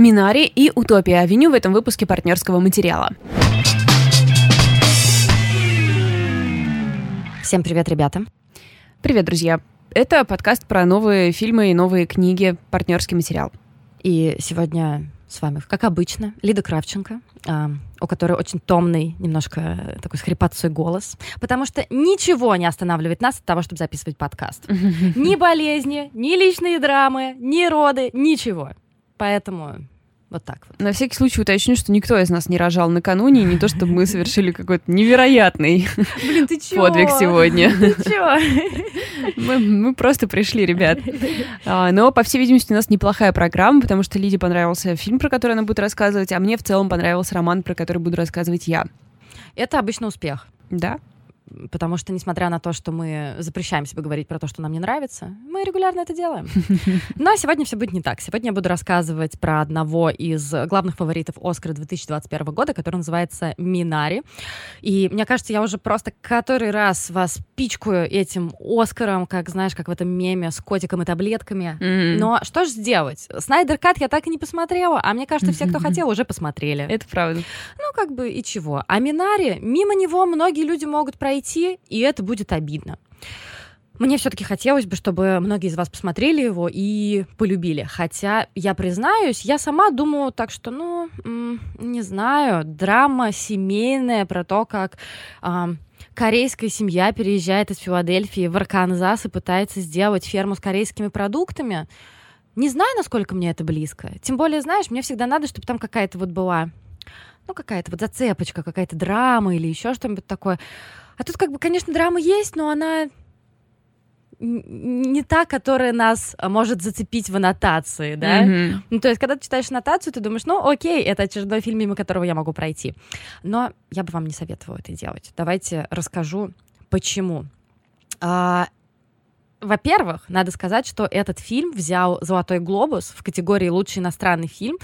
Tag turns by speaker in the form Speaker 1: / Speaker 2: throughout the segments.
Speaker 1: Минари и Утопия Авеню в этом выпуске партнерского материала.
Speaker 2: Всем привет, ребята.
Speaker 1: Привет, друзья. Это подкаст про новые фильмы и новые книги, партнерский материал.
Speaker 2: И сегодня с вами, как обычно, Лида Кравченко, а, у которой очень томный, немножко такой с хрипотцой голос, потому что ничего не останавливает нас от того, чтобы записывать подкаст. Ни болезни, ни личные драмы, ни роды, ничего. Поэтому вот так вот.
Speaker 1: На всякий случай уточню, что никто из нас не рожал накануне, и не то, чтобы мы совершили какой-то невероятный
Speaker 2: Блин, ты чё?
Speaker 1: подвиг сегодня.
Speaker 2: Ты чё?
Speaker 1: Мы, мы просто пришли, ребят. А, но, по всей видимости, у нас неплохая программа, потому что Лиде понравился фильм, про который она будет рассказывать, а мне в целом понравился роман, про который буду рассказывать я.
Speaker 2: Это обычно успех.
Speaker 1: Да?
Speaker 2: Потому что, несмотря на то, что мы запрещаем себе говорить про то, что нам не нравится, мы регулярно это делаем. Но сегодня все будет не так. Сегодня я буду рассказывать про одного из главных фаворитов Оскара 2021 года, который называется «Минари». И мне кажется, я уже просто который раз вас пичкаю этим Оскаром, как, знаешь, как в этом меме с котиком и таблетками.
Speaker 1: М-м.
Speaker 2: Но что же сделать? Снайдер Кат я так и не посмотрела, а мне кажется, все, кто хотел, уже посмотрели.
Speaker 1: Это правда.
Speaker 2: Ну, как бы и чего. А Минари, мимо него многие люди могут пройти, и это будет обидно. Мне все-таки хотелось бы, чтобы многие из вас посмотрели его и полюбили. Хотя, я признаюсь, я сама думаю так, что, ну, не знаю, драма семейная про то, как ам, корейская семья переезжает из Филадельфии в Арканзас и пытается сделать ферму с корейскими продуктами. Не знаю, насколько мне это близко. Тем более, знаешь, мне всегда надо, чтобы там какая-то вот была, ну, какая-то вот зацепочка, какая-то драма или еще что-нибудь такое. А тут, как бы, конечно, драма есть, но она не та, которая нас а, может зацепить в аннотации, да?
Speaker 1: Мгм.
Speaker 2: Ну, то есть, когда ты читаешь аннотацию, ты думаешь, ну, окей, это очередной фильм, мимо которого я могу пройти. Но я бы вам не советовала это делать. Давайте расскажу, почему. А, во-первых, надо сказать, что этот фильм взял «Золотой глобус» в категории «Лучший иностранный фильм».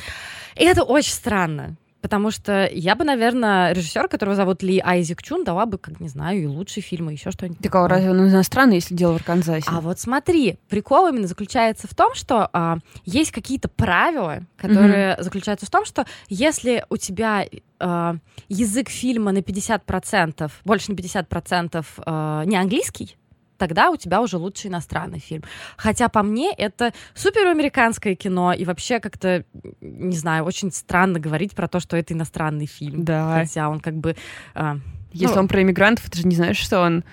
Speaker 2: И это очень странно. Потому что я бы, наверное, режиссер, которого зовут Ли Айзек Чун, дала бы, как не знаю, и лучший фильм, и еще что-нибудь.
Speaker 1: Так а разве он иностранный, если дело в Арканзасе?
Speaker 2: А вот смотри, прикол именно заключается в том, что а, есть какие-то правила, которые заключаются в том, что если у тебя а, язык фильма на 50%, больше не 50% а, не английский, тогда у тебя уже лучший иностранный фильм. Хотя по мне это суперамериканское кино, и вообще как-то, не знаю, очень странно говорить про то, что это иностранный фильм.
Speaker 1: Да.
Speaker 2: Хотя он как бы... а,
Speaker 1: Если
Speaker 2: ну-
Speaker 1: он про иммигрантов, ты же не знаешь, что он...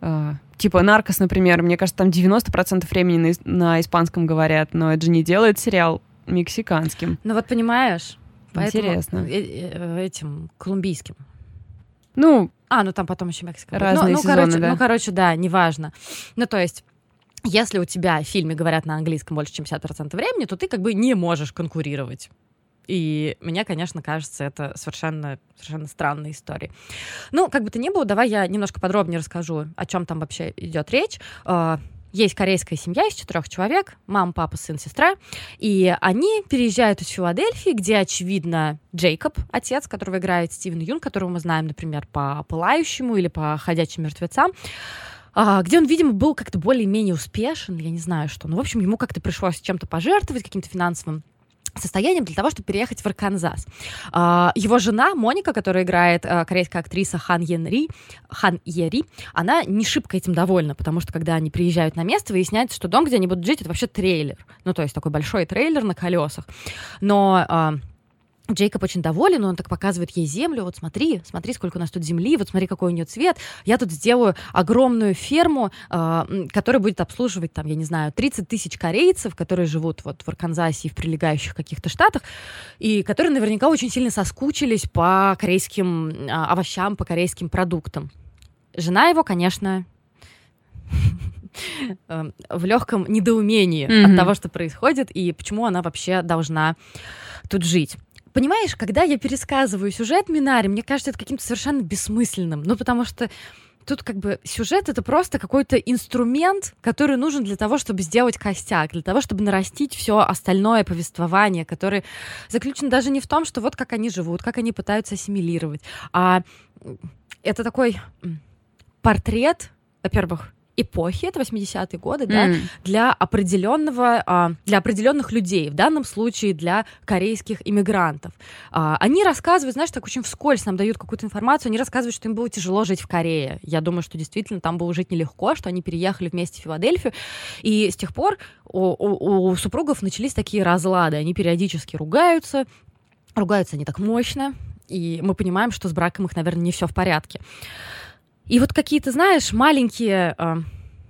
Speaker 1: а, типа «Наркос», например, мне кажется, там 90% времени на, на испанском говорят, но это же не делает сериал мексиканским.
Speaker 2: ну вот понимаешь... поэтому
Speaker 1: Интересно.
Speaker 2: э- э- этим колумбийским.
Speaker 1: Ну,
Speaker 2: А, ну там потом еще Мексика. будет.
Speaker 1: Разные
Speaker 2: ну, ну,
Speaker 1: сезоны,
Speaker 2: короче,
Speaker 1: да.
Speaker 2: ну, короче, да, неважно. Ну, то есть, если у тебя в фильме говорят на английском больше, чем 50% времени, то ты как бы не можешь конкурировать. И мне, конечно, кажется, это совершенно, совершенно странная история. Ну, как бы то ни было, давай я немножко подробнее расскажу, о чем там вообще идет речь. Есть корейская семья из четырех человек, мама, папа, сын, сестра, и они переезжают из Филадельфии, где, очевидно, Джейкоб, отец, которого играет Стивен Юн, которого мы знаем, например, по «Пылающему» или по «Ходячим мертвецам», а, где он, видимо, был как-то более-менее успешен, я не знаю что. Ну, в общем, ему как-то пришлось чем-то пожертвовать, каким-то финансовым состоянием для того, чтобы переехать в Арканзас. А, Его жена Моника, которая играет а, корейская актриса Хан Йенри, Хан Ери, она не шибко этим довольна, потому что когда они приезжают на место, выясняется, что дом, где они будут жить, это вообще трейлер. Ну, то есть такой большой трейлер на колесах. Но а, Джейкоб очень доволен, он так показывает ей землю. Вот смотри, смотри, сколько у нас тут земли, вот смотри, какой у нее цвет. Я тут сделаю огромную ферму, м, которая будет обслуживать, там, я не знаю, 30 тысяч корейцев, которые живут вот в Арканзасе и в прилегающих каких-то штатах, и которые наверняка очень сильно соскучились по корейским а, овощам, по корейским продуктам. Жена его, конечно, э, в легком недоумении от того, что происходит, и почему она вообще должна тут жить. Понимаешь, когда я пересказываю сюжет Минари, мне кажется, это каким-то совершенно бессмысленным. Ну, потому что тут как бы сюжет это просто какой-то инструмент, который нужен для того, чтобы сделать костяк, для того, чтобы нарастить все остальное повествование, которое заключено даже не в том, что вот как они живут, как они пытаются ассимилировать, а это такой портрет, во-первых, эпохи, это 80-е годы, да, для определенного, а, для определенных людей, в данном случае для корейских иммигрантов. А, они рассказывают, знаешь, так очень вскользь нам дают какую-то информацию, они рассказывают, что им было тяжело жить в Корее. Я думаю, что действительно там было жить нелегко, что они переехали вместе в Филадельфию, и с тех пор у, у, у супругов начались такие разлады, они периодически ругаются, ругаются они так мощно, и мы понимаем, что с браком их, наверное, не все в порядке. И вот какие-то, знаешь, маленькие э,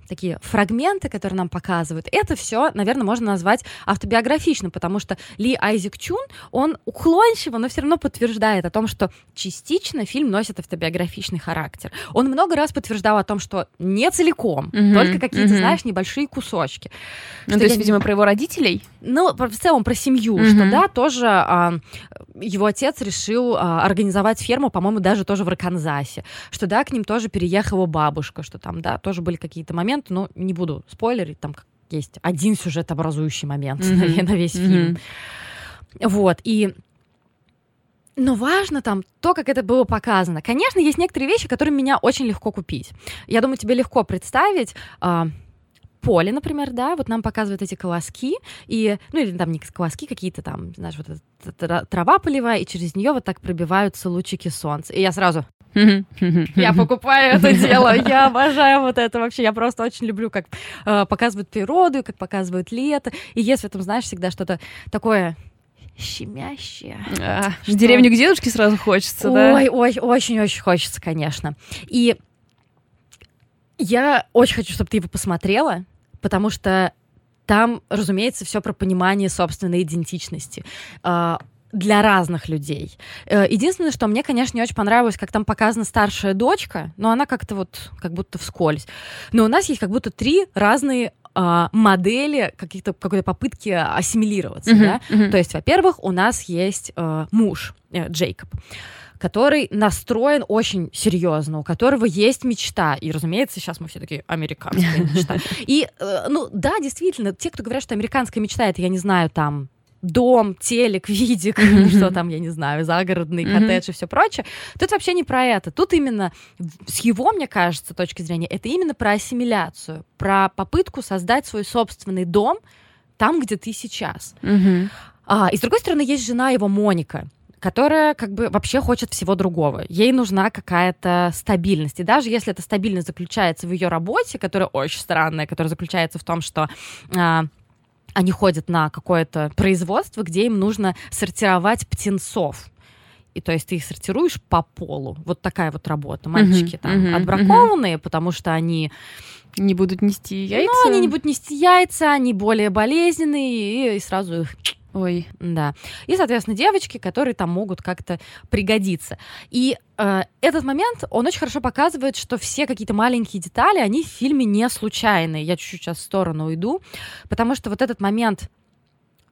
Speaker 2: такие фрагменты, которые нам показывают, это все, наверное, можно назвать автобиографичным, потому что Ли Айзек Чун, он уклончиво, но все равно подтверждает о том, что частично фильм носит автобиографичный характер. Он много раз подтверждал о том, что не целиком, mm-hmm. только какие-то, mm-hmm. знаешь, небольшие кусочки.
Speaker 1: Ну, что то есть, я... видимо, про его родителей?
Speaker 2: Ну, в целом про семью, mm-hmm. что, да, тоже а, его отец решил а, организовать ферму, по-моему, даже тоже в Арканзасе, что, да, к ним тоже переехала бабушка, что там, да, тоже были какие-то моменты, момент, но не буду спойлерить, там есть один сюжетообразующий момент mm-hmm. на, на весь mm-hmm. фильм. Вот, и но важно там то, как это было показано. Конечно, есть некоторые вещи, которые меня очень легко купить. Я думаю, тебе легко представить. Э, поле, например, да, вот нам показывают эти колоски, и, ну, или там не колоски какие-то там, знаешь, вот эта трава полевая, и через нее вот так пробиваются лучики солнца. И я сразу, я покупаю это дело, я обожаю вот это вообще, я просто очень люблю, как э, показывают природу, как показывают лето, и есть в этом, знаешь, всегда что-то такое щемящее.
Speaker 1: А, что... В деревню к дедушке сразу хочется,
Speaker 2: ой,
Speaker 1: да?
Speaker 2: Ой, ой, очень-очень хочется, конечно. И я очень хочу, чтобы ты его посмотрела, потому что там, разумеется, все про понимание собственной идентичности. А, для разных людей. Э, единственное, что мне, конечно, не очень понравилось, как там показана старшая дочка, но она как-то вот, как будто вскользь. Но у нас есть как будто три разные а, модели каких-то какой-то попытки ассимилироваться, uh-huh, да. Uh-huh. То есть, во-первых, у нас есть э, муж э, Джейкоб который настроен очень серьезно, у которого есть мечта. И, разумеется, сейчас мы все такие американская мечта. И, э, ну, да, действительно, те, кто говорят, что американская мечта, это, я не знаю, там, дом, телек, видик, mm-hmm. что там, я не знаю, загородный mm-hmm. коттедж и все прочее. Тут вообще не про это. Тут именно с его, мне кажется, точки зрения, это именно про ассимиляцию, про попытку создать свой собственный дом там, где ты сейчас. Mm-hmm. А, и с другой стороны, есть жена его Моника, которая как бы вообще хочет всего другого. Ей нужна какая-то стабильность. И даже если эта стабильность заключается в ее работе, которая очень странная, которая заключается в том, что а, они ходят на какое-то производство, где им нужно сортировать птенцов. И то есть ты их сортируешь по полу. Вот такая вот работа. Мальчики uh-huh, там uh-huh, отбракованные, uh-huh. потому что они
Speaker 1: не будут нести яйца.
Speaker 2: Ну, они не будут нести яйца, они более болезненные, и, и сразу их
Speaker 1: Ой.
Speaker 2: Да. И, соответственно, девочки, которые там могут как-то пригодиться. И э, этот момент, он очень хорошо показывает, что все какие-то маленькие детали, они в фильме не случайные. Я чуть-чуть сейчас в сторону уйду, потому что вот этот момент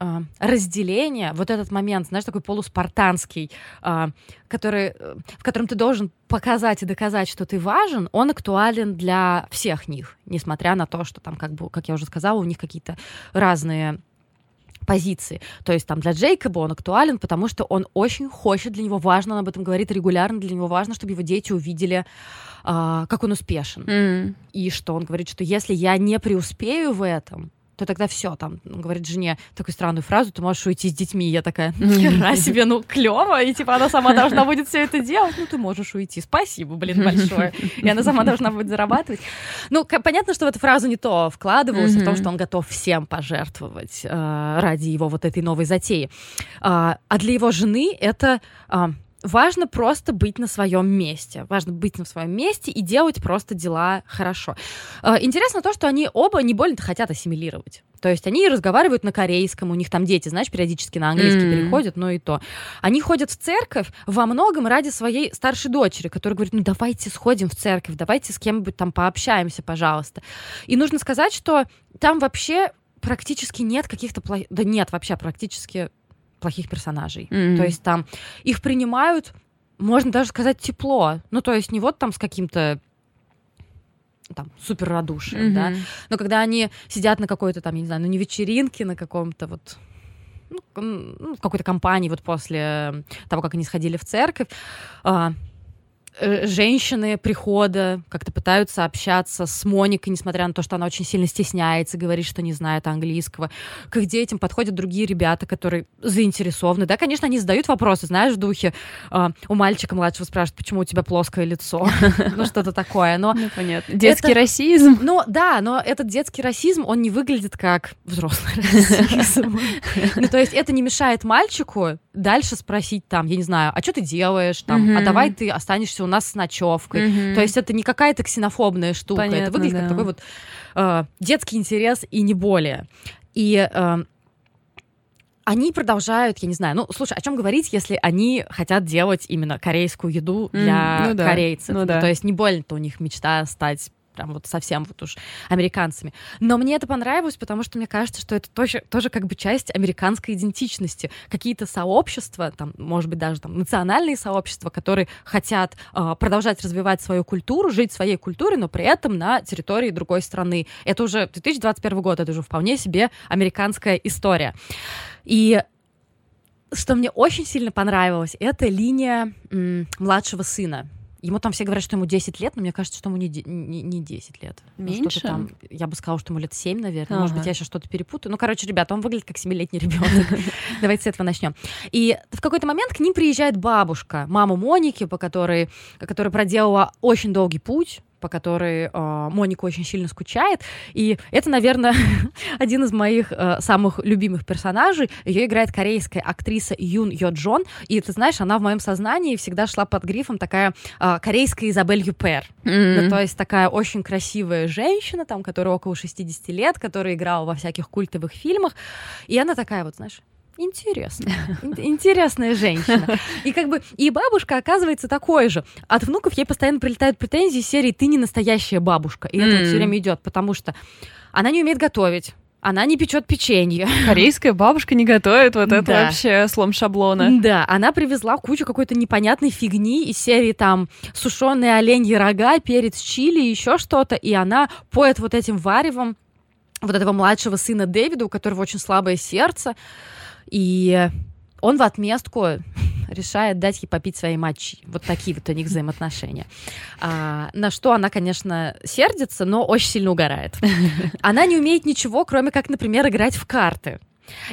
Speaker 2: э, разделения, вот этот момент, знаешь, такой полуспартанский, э, который, э, в котором ты должен показать и доказать, что ты важен, он актуален для всех них, несмотря на то, что там, как бы, как я уже сказала, у них какие-то разные позиции. То есть там для Джейкоба он актуален, потому что он очень хочет, для него важно, он об этом говорит регулярно, для него важно, чтобы его дети увидели, э, как он успешен. Mm. И что он говорит, что если я не преуспею в этом, то тогда все, там, он говорит жене такую странную фразу, ты можешь уйти с детьми. Я такая, хера себе, ну, клево, и типа она сама должна будет все это делать, ну, ты можешь уйти, спасибо, блин, большое. И она сама должна будет зарабатывать. Ну, понятно, что в эту фразу не то вкладывалось, в том, что он готов всем пожертвовать э, ради его вот этой новой затеи. А, а для его жены это а, важно просто быть на своем месте. Важно быть на своем месте и делать просто дела хорошо. Э, интересно то, что они оба не больно хотят ассимилировать. То есть они разговаривают на корейском, у них там дети, знаешь, периодически на английский mm-hmm. переходят, но и то. Они ходят в церковь во многом ради своей старшей дочери, которая говорит, ну давайте сходим в церковь, давайте с кем-нибудь там пообщаемся, пожалуйста. И нужно сказать, что там вообще практически нет каких-то... Да нет, вообще практически плохих персонажей. Mm-hmm. То есть там их принимают, можно даже сказать, тепло. Ну, то есть не вот там с каким-то там супер радушием, mm-hmm. да. Но когда они сидят на какой-то там, я не знаю, ну не вечеринке, на каком-то вот ну, ну, в какой-то компании вот после того, как они сходили в церковь, а, женщины прихода как-то пытаются общаться с Моникой, несмотря на то, что она очень сильно стесняется, говорит, что не знает английского. К их детям подходят другие ребята, которые заинтересованы. Да, конечно, они задают вопросы, знаешь, в духе э, у мальчика младшего спрашивают, почему у тебя плоское лицо, ну что-то такое. Но
Speaker 1: ну, понятно. Детский расизм.
Speaker 2: Ну да, но этот детский расизм, он не выглядит как взрослый расизм. Ну то есть это не мешает мальчику дальше спросить там, я не знаю, а что ты делаешь там, а давай ты останешься у нас с ночевкой. Mm-hmm. То есть это не какая-то ксенофобная штука, Понятно, это выглядит да. как такой вот э, детский интерес и не более. И э, они продолжают, я не знаю, ну, слушай, о чем говорить, если они хотят делать именно корейскую еду для mm, ну да, корейцев? Ну, да. То есть не больно-то у них мечта стать прям вот совсем вот уж американцами. Но мне это понравилось, потому что мне кажется, что это тоже, тоже как бы часть американской идентичности. Какие-то сообщества, там, может быть, даже там национальные сообщества, которые хотят э, продолжать развивать свою культуру, жить своей культурой, но при этом на территории другой страны. Это уже 2021 год, это уже вполне себе американская история. И что мне очень сильно понравилось, это линия м, младшего сына. Ему там все говорят, что ему 10 лет, но мне кажется, что ему не, не, не 10 лет.
Speaker 1: Ну, Меньше?
Speaker 2: Ну, там, я бы сказала, что ему лет 7, наверное. Ага. Может быть, я сейчас что-то перепутаю. Ну, короче, ребята, он выглядит как 7-летний ребенок. Давайте с этого начнем. И в какой-то момент к ним приезжает бабушка, мама Моники, по которой, которая проделала очень долгий путь по которой э, Моника очень сильно скучает. И это, наверное, один из моих э, самых любимых персонажей. Ее играет корейская актриса Юн Йо Джон. И ты знаешь, она в моем сознании всегда шла под грифом такая э, корейская Изабель Юпер. Mm-hmm. Ну, то есть такая очень красивая женщина, там, которая около 60 лет, которая играла во всяких культовых фильмах. И она такая вот, знаешь, интересно, интересная женщина. И как бы и бабушка оказывается такой же. От внуков ей постоянно прилетают претензии серии «ты не настоящая бабушка». И это все время идет, потому что она не умеет готовить. Она не печет печенье.
Speaker 1: Корейская бабушка не готовит, вот это да. вообще слом шаблона.
Speaker 2: Да, она привезла кучу какой-то непонятной фигни из серии там сушеные оленьи рога, перец чили, еще что-то, и она поет вот этим варевом вот этого младшего сына Дэвида, у которого очень слабое сердце, и он в отместку решает дать ей попить своей мочи. Вот такие вот у них взаимоотношения. А, на что она, конечно, сердится, но очень сильно угорает. Она не умеет ничего, кроме как, например, играть в карты.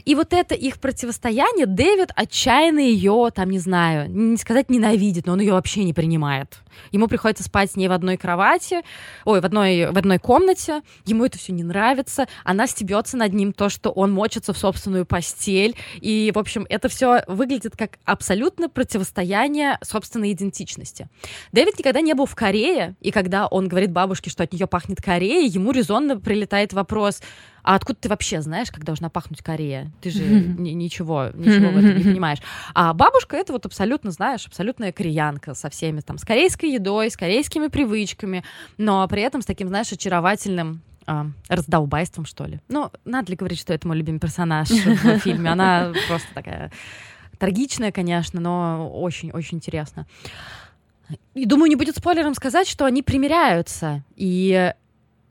Speaker 2: И вот это их противостояние, Дэвид отчаянно ее, там, не знаю, не сказать ненавидит, но он ее вообще не принимает. Ему приходится спать с ней в одной кровати, ой, в одной, в одной комнате, ему это все не нравится, она стебется над ним то, что он мочится в собственную постель, и, в общем, это все выглядит как абсолютно противостояние собственной идентичности. Дэвид никогда не был в Корее, и когда он говорит бабушке, что от нее пахнет Корея, ему резонно прилетает вопрос, а откуда ты вообще знаешь, как должна пахнуть Корея? Ты же mm-hmm. ничего, ничего в этом не понимаешь. А бабушка это вот абсолютно, знаешь, абсолютная кореянка со всеми там, с корейской едой, с корейскими привычками, но при этом с таким, знаешь, очаровательным а, раздолбайством, что ли. Ну, надо ли говорить, что это мой любимый персонаж в фильме? Она просто такая трагичная, конечно, но очень-очень интересно. И думаю, не будет спойлером сказать, что они примиряются. И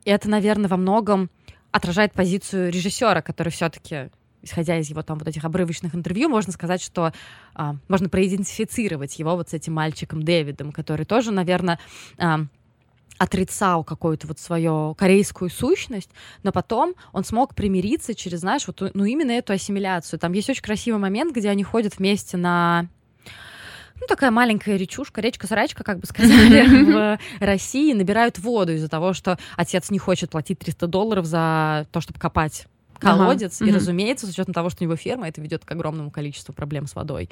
Speaker 2: это, наверное, во многом отражает позицию режиссера, который все-таки исходя из его там вот этих обрывочных интервью, можно сказать, что а, можно проидентифицировать его вот с этим мальчиком Дэвидом, который тоже, наверное, а, отрицал какую-то вот свою корейскую сущность, но потом он смог примириться через, знаешь, вот ну именно эту ассимиляцию. Там есть очень красивый момент, где они ходят вместе на ну, такая маленькая речушка, речка-срачка, как бы сказали, в России, набирают воду из-за того, что отец не хочет платить 300 долларов за то, чтобы копать колодец. Ага. И, разумеется, с учетом того, что у него ферма, это ведет к огромному количеству проблем с водой.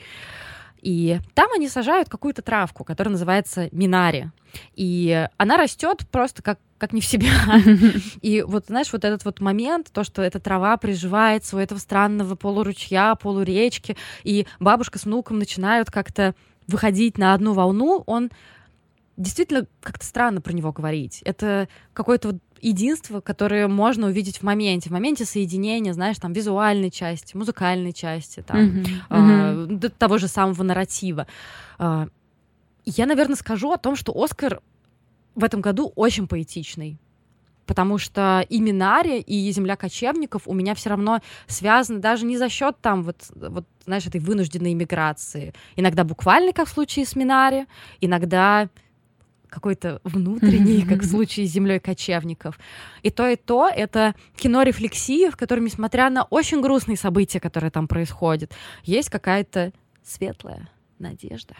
Speaker 2: И там они сажают какую-то травку, которая называется минари. И она растет просто как, как не в себя. И вот, знаешь, вот этот вот момент, то, что эта трава приживается у этого странного полуручья, полуречки, и бабушка с внуком начинают как-то выходить на одну волну, он действительно как-то странно про него говорить. Это какое-то вот единство, которое можно увидеть в моменте, в моменте соединения, знаешь, там визуальной части, музыкальной части, там mm-hmm. Mm-hmm. того же самого нарратива. Э, я, наверное, скажу о том, что Оскар в этом году очень поэтичный потому что и Минари, и Земля кочевников у меня все равно связаны даже не за счет там вот, вот знаешь, этой вынужденной иммиграции. Иногда буквально, как в случае с Минари, иногда какой-то внутренний, как в случае с землей кочевников. И то, и то это кино рефлексии, в котором, несмотря на очень грустные события, которые там происходят, есть какая-то светлая надежда.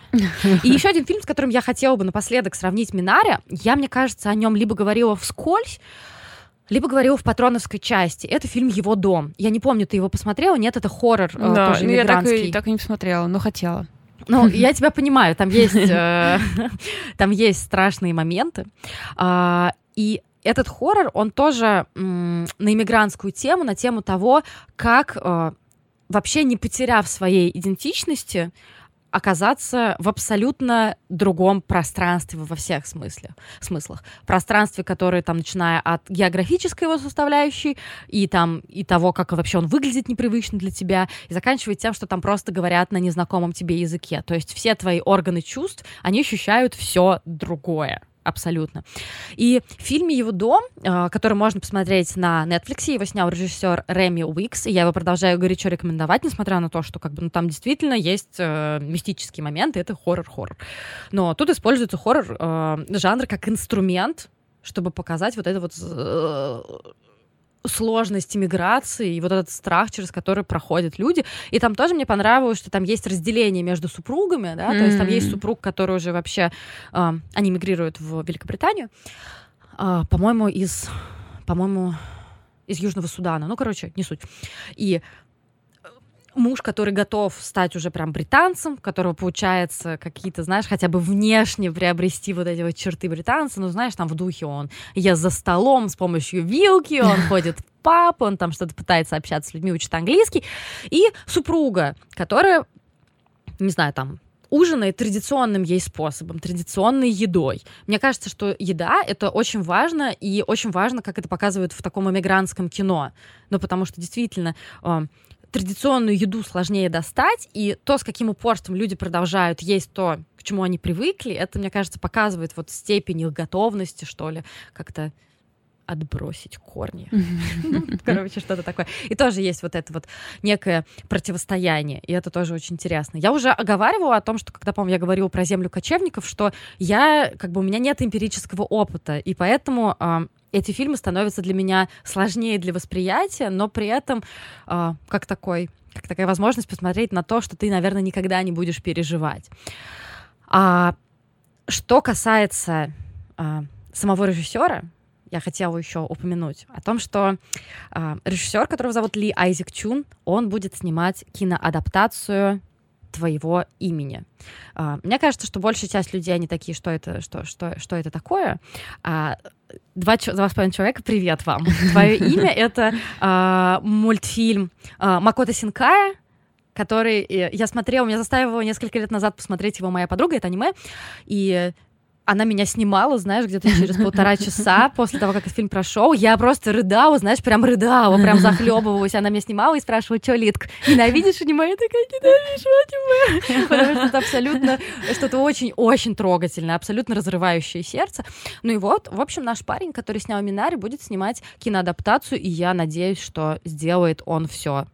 Speaker 2: И еще один фильм, с которым я хотела бы напоследок сравнить Минаря, я, мне кажется, о нем либо говорила вскользь, либо говорила в патроновской части. Это фильм «Его дом». Я не помню, ты его посмотрела? Нет, это хоррор э,
Speaker 1: Да,
Speaker 2: тоже
Speaker 1: ну я так и, так и не посмотрела, но хотела.
Speaker 2: Ну, я тебя понимаю, там есть, э, там есть страшные моменты. А, И этот хоррор, он тоже на иммигрантскую тему, на тему того, как э, вообще не потеряв своей идентичности, оказаться в абсолютно другом пространстве во всех смыслах. смыслах. Пространстве, которое там, начиная от географической его составляющей, и там, и того, как вообще он выглядит непривычно для тебя, и заканчивая тем, что там просто говорят на незнакомом тебе языке. То есть все твои органы чувств, они ощущают все другое абсолютно. И в фильме «Его дом», э, который можно посмотреть на Netflix, его снял режиссер Реми Уикс, и я его продолжаю горячо рекомендовать, несмотря на то, что как бы, ну, там действительно есть э, мистические моменты, это хоррор-хоррор. Но тут используется хоррор э, как инструмент, чтобы показать вот это вот э, сложность иммиграции и вот этот страх, через который проходят люди. И там тоже мне понравилось, что там есть разделение между супругами, да, то есть там есть супруг, который уже вообще, э, они мигрируют в Великобританию, э, по-моему, из, по-моему, из Южного Судана, ну, короче, не суть. И муж, который готов стать уже прям британцем, у которого получается какие-то, знаешь, хотя бы внешне приобрести вот эти вот черты британца, ну, знаешь, там в духе он ест за столом с помощью вилки, он ходит в паб, он там что-то пытается общаться с людьми, учит английский, и супруга, которая, не знаю, там, ужинает традиционным ей способом, традиционной едой. Мне кажется, что еда — это очень важно, и очень важно, как это показывают в таком эмигрантском кино. Ну, потому что действительно э, традиционную еду сложнее достать, и то, с каким упорством люди продолжают есть то, к чему они привыкли, это, мне кажется, показывает вот степень их готовности, что ли, как-то отбросить корни. Ну, Короче, что-то такое. И тоже есть вот это вот некое противостояние, и это тоже очень интересно. Я уже оговаривала о том, что когда, по-моему, я говорила про землю кочевников, что я, как бы, у меня нет эмпирического опыта, и поэтому а, эти фильмы становятся для меня сложнее для восприятия, но при этом а, как такой, как такая возможность посмотреть на то, что ты, наверное, никогда не будешь переживать. А что касается а, самого режиссера, я хотела еще упомянуть о том, что а, режиссер, которого зовут Ли Айзек Чун, он будет снимать киноадаптацию твоего имени. А, мне кажется, что большая часть людей, они такие, что это, что, что, что это такое. А, два, два с половиной человека, привет вам. Твое имя — это а, мультфильм а, Макото Синкая, который э, я смотрела, меня заставила несколько лет назад посмотреть его моя подруга, это аниме, и она меня снимала, знаешь, где-то через полтора часа после того, как этот фильм прошел. Я просто рыдала, знаешь, прям рыдала, прям захлебывалась. Она меня снимала и спрашивала, что, Литк, ненавидишь аниме? Я такая, ненавижу аниме. Потому что это абсолютно что-то очень-очень трогательное, абсолютно разрывающее сердце. Ну и вот, в общем, наш парень, который снял Минари, будет снимать киноадаптацию, и я надеюсь, что сделает он все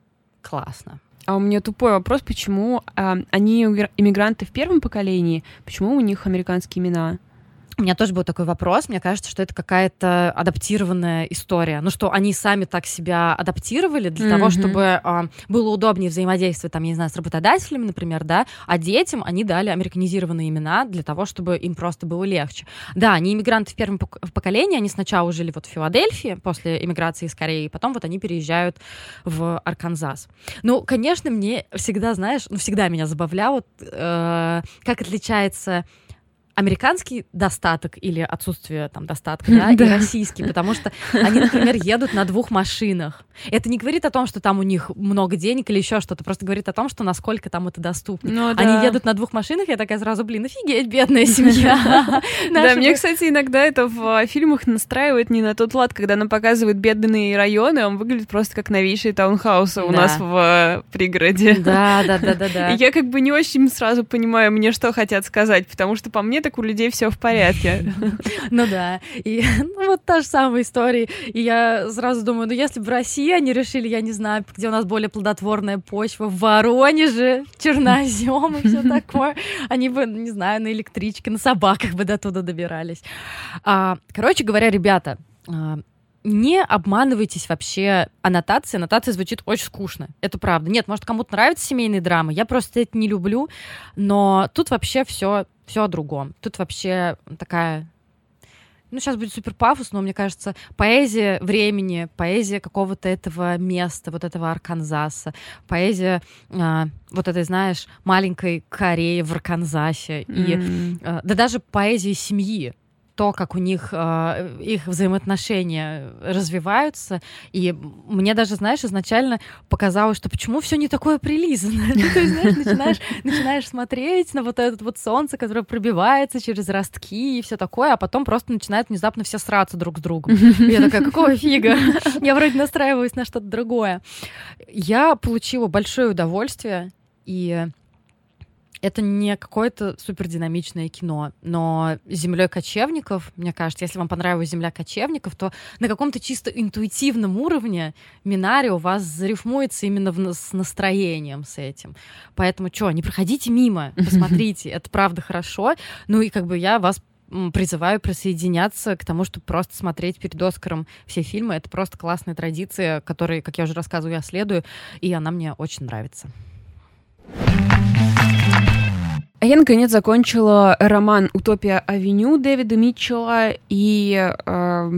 Speaker 2: классно.
Speaker 1: А у меня тупой вопрос, почему а, они иммигр- иммигранты в первом поколении, почему у них американские имена?
Speaker 2: У меня тоже был такой вопрос. Мне кажется, что это какая-то адаптированная история. Ну, что они сами так себя адаптировали для того,
Speaker 1: Мгм.
Speaker 2: чтобы а, было удобнее взаимодействовать, там, я не знаю, с работодателями, например, да, а детям они дали американизированные имена для того, чтобы им просто было легче. Да, они иммигранты в первом поколении, они сначала жили вот в Филадельфии после эмиграции из Кореи, потом вот они переезжают в Арканзас. Ну, конечно, мне всегда, знаешь, ну, всегда меня забавляло, э, как отличается американский достаток или отсутствие там достатка, да, и российский, потому что они, например, едут на двух машинах. Это не говорит о том, что там у них много денег или еще что-то, просто говорит о том, что насколько там это доступно.
Speaker 1: Ну,
Speaker 2: Они
Speaker 1: да.
Speaker 2: едут на двух машинах, я такая сразу, блин, офигеть, бедная семья.
Speaker 1: Да, мне, кстати, иногда это в а, фильмах настраивает не на тот лад, когда нам показывают бедные районы, он выглядит просто как новейшие таунхаусы у нас в а, пригороде.
Speaker 2: Да, да, да, да, да.
Speaker 1: И я как бы не очень сразу понимаю, мне что хотят сказать, потому что по мне так у людей все в порядке.
Speaker 2: Ну да. И ну, вот та же самая история. И я сразу думаю, ну если бы в России они решили, я не знаю, где у нас более плодотворная почва, в Воронеже, Чернозем и все такое, они бы, не знаю, на электричке, на собаках бы до туда добирались. А, короче говоря, ребята, а, не обманывайтесь вообще аннотацией. Аннотация звучит очень скучно. Это правда. Нет, может, кому-то нравятся семейные драмы. Я просто это не люблю. Но тут вообще все, все о другом. Тут вообще такая ну, сейчас будет супер пафос, но мне кажется, поэзия времени, поэзия какого-то этого места, вот этого Арканзаса, поэзия э, вот этой, знаешь, маленькой Кореи в Арканзасе, mm-hmm. и, э, да даже поэзии семьи, то, как у них э, их взаимоотношения развиваются. И мне даже, знаешь, изначально показалось, что почему все не такое прилизанное. Ну, то есть, знаешь, начинаешь, начинаешь смотреть на вот это вот солнце, которое пробивается через ростки и все такое, а потом просто начинают внезапно все сраться друг с другом. Я такая, какого фига? Я вроде настраиваюсь на что-то другое. Я получила большое удовольствие, и это не какое-то супердинамичное кино, но «Землей кочевников», мне кажется, если вам понравилась «Земля кочевников», то на каком-то чисто интуитивном уровне Минари у вас зарифмуется именно в, с настроением с этим. Поэтому что, не проходите мимо, посмотрите, это правда хорошо. Ну и как бы я вас призываю присоединяться к тому, чтобы просто смотреть перед Оскаром все фильмы. Это просто классная традиция, которой, как я уже рассказываю, я следую, и она мне очень нравится.
Speaker 1: А я, наконец, закончила роман «Утопия Авеню» Дэвида Митчелла и э,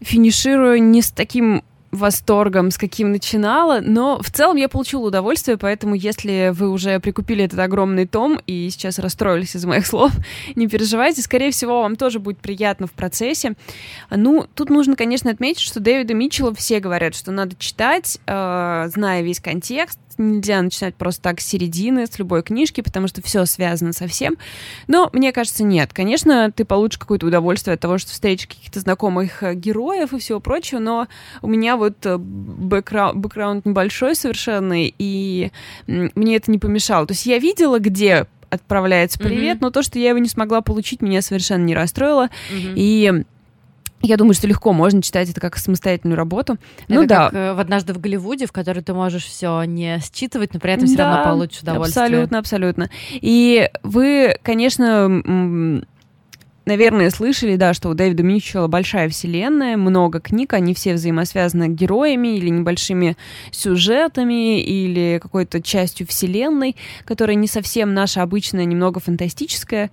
Speaker 1: финиширую не с таким восторгом, с каким начинала, но в целом я получила удовольствие, поэтому если вы уже прикупили этот огромный том и сейчас расстроились из моих слов, не переживайте, скорее всего, вам тоже будет приятно в процессе. Ну, тут нужно, конечно, отметить, что Дэвида Митчелла все говорят, что надо читать, э, зная весь контекст, нельзя начинать просто так с середины, с любой книжки, потому что все связано со всем. Но мне кажется, нет. Конечно, ты получишь какое-то удовольствие от того, что встретишь каких-то знакомых э, героев и всего прочего, но у меня вот э, бэкграунд, бэкграунд небольшой совершенно, и мне это не помешало. То есть я видела, где отправляется привет, mm-hmm. но то, что я его не смогла получить, меня совершенно не расстроило. Mm-hmm. И я думаю, что легко можно читать это как самостоятельную работу.
Speaker 2: Это ну да. Как э, в однажды в Голливуде, в которой ты можешь все не считывать, но при этом все равно получишь удовольствие.
Speaker 1: Абсолютно, абсолютно. И вы, конечно, наверное, слышали, да, что у Дэвида Митчелла большая вселенная, много книг, они все взаимосвязаны героями или небольшими сюжетами, или какой-то частью вселенной, которая не совсем наша обычная, немного фантастическая.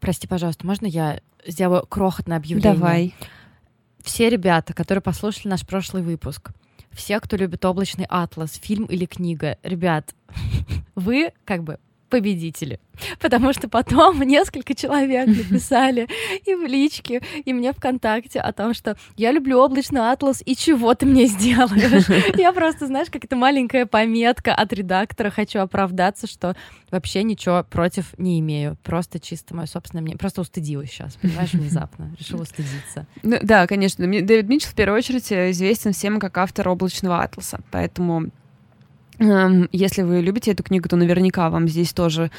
Speaker 2: Прости, пожалуйста, можно я сделаю крохотное объявление.
Speaker 1: Давай.
Speaker 2: Все ребята, которые послушали наш прошлый выпуск, все, кто любит облачный атлас, фильм или книга, ребят, вы как бы победители. Потому что потом несколько человек написали и в личке, и мне ВКонтакте о том, что я люблю облачный атлас, и чего ты мне сделаешь? Я просто, знаешь, как это маленькая пометка от редактора, хочу оправдаться, что вообще ничего против не имею. Просто чисто мое собственное мнение. Просто устыдилась сейчас, понимаешь, внезапно. Решила устыдиться.
Speaker 1: Ну, да, конечно. Дэвид Митчелл в первую очередь известен всем как автор облачного атласа, поэтому если вы любите эту книгу, то наверняка вам здесь тоже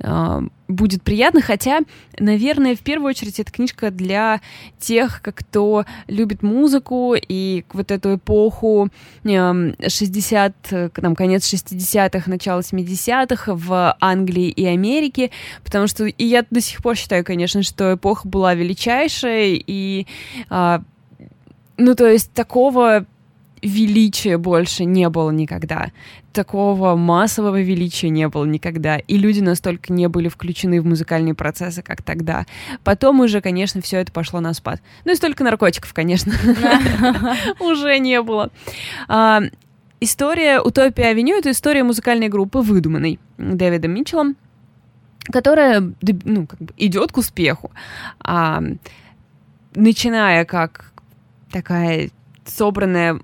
Speaker 1: э, будет приятно. Хотя, наверное, в первую очередь эта книжка для тех, кто любит музыку и вот эту эпоху э, 60, там, конец 60-х, начало 70-х в Англии и Америке. Потому что и я до сих пор считаю, конечно, что эпоха была величайшая. И, э, ну, то есть такого величия больше не было никогда. Такого массового величия не было никогда. И люди настолько не были включены в музыкальные процессы, как тогда. Потом уже, конечно, все это пошло на спад. Ну и столько наркотиков, конечно, уже не было. А, история «Утопия Авеню» — это история музыкальной группы, выдуманной Дэвидом Митчеллом, которая ну, как бы идет к успеху. А, начиная как такая собранная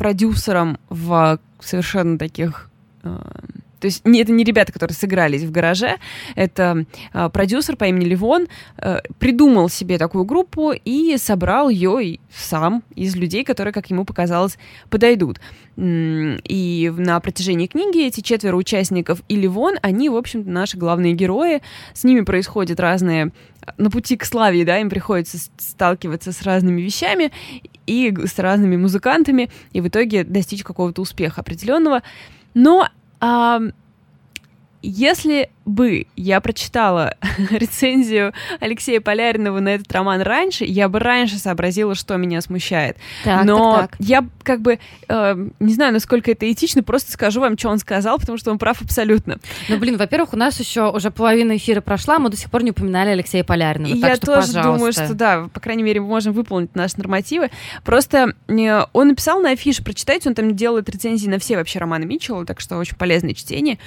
Speaker 1: продюсером в совершенно таких э, то есть не, это не ребята, которые сыгрались в гараже, это э, продюсер по имени Ливон э, придумал себе такую группу и собрал ее сам из людей, которые, как ему показалось, подойдут. И на протяжении книги эти четверо участников и Ливон, они, в общем-то, наши главные герои. С ними происходят разные... На пути к славе, да, им приходится сталкиваться с разными вещами и с разными музыкантами, и в итоге достичь какого-то успеха определенного. Но а, если бы я прочитала рецензию Алексея Поляринова на этот роман раньше, я бы раньше сообразила, что меня смущает. Так, Но так, так. я как бы э, не знаю, насколько это этично, просто скажу вам, что он сказал, потому что он прав абсолютно.
Speaker 2: Ну, блин, во-первых, у нас еще уже половина эфира прошла, мы до сих пор не упоминали Алексея Поляринова.
Speaker 1: Я что, тоже пожалуйста. думаю, что да, по крайней мере, мы можем выполнить наши нормативы. Просто э, он написал на афише, прочитайте, он там делает рецензии на все вообще романы Митчелла, так что очень полезное чтение.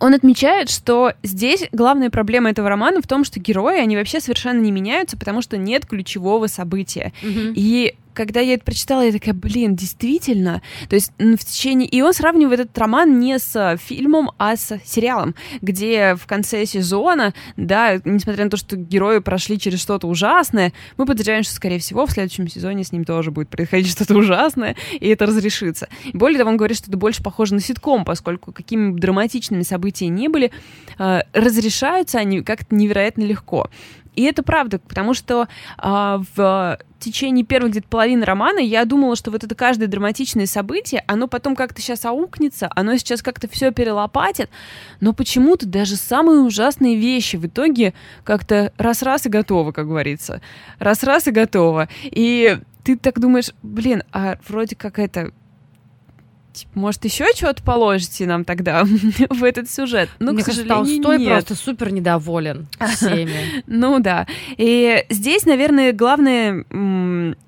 Speaker 1: Он отмечает, что здесь главная проблема этого романа в том, что герои, они вообще совершенно не меняются, потому что нет ключевого события. Mm-hmm. И когда я это прочитала, я такая, блин, действительно. То есть в течение... И он сравнивает этот роман не с фильмом, а с сериалом, где в конце сезона, да, несмотря на то, что герои прошли через что-то ужасное, мы подозреваем, что, скорее всего, в следующем сезоне с ним тоже будет происходить что-то ужасное, и это разрешится. Более того, он говорит, что это больше похоже на ситком, поскольку какими драматичными события не были, э, разрешаются они как-то невероятно легко. И это правда, потому что а, в течение первой где-то половины романа я думала, что вот это каждое драматичное событие, оно потом как-то сейчас аукнется, оно сейчас как-то все перелопатит, но почему-то даже самые ужасные вещи в итоге как-то раз-раз и готово, как говорится. Раз-раз и готово. И ты так думаешь, блин, а вроде как это Типа, может, еще что-то положите нам тогда в этот сюжет?
Speaker 2: Ну, Мне к кажется, Толстой нет. просто супер недоволен всеми.
Speaker 1: ну да. И здесь, наверное, главная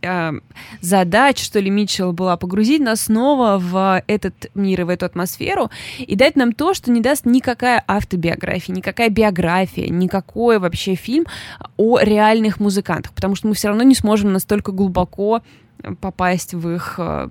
Speaker 1: э, задача, что ли, Митчелла была погрузить нас снова в этот мир и в эту атмосферу и дать нам то, что не даст никакая автобиография, никакая биография, никакой вообще фильм о реальных музыкантах, потому что мы все равно не сможем настолько глубоко попасть в их э,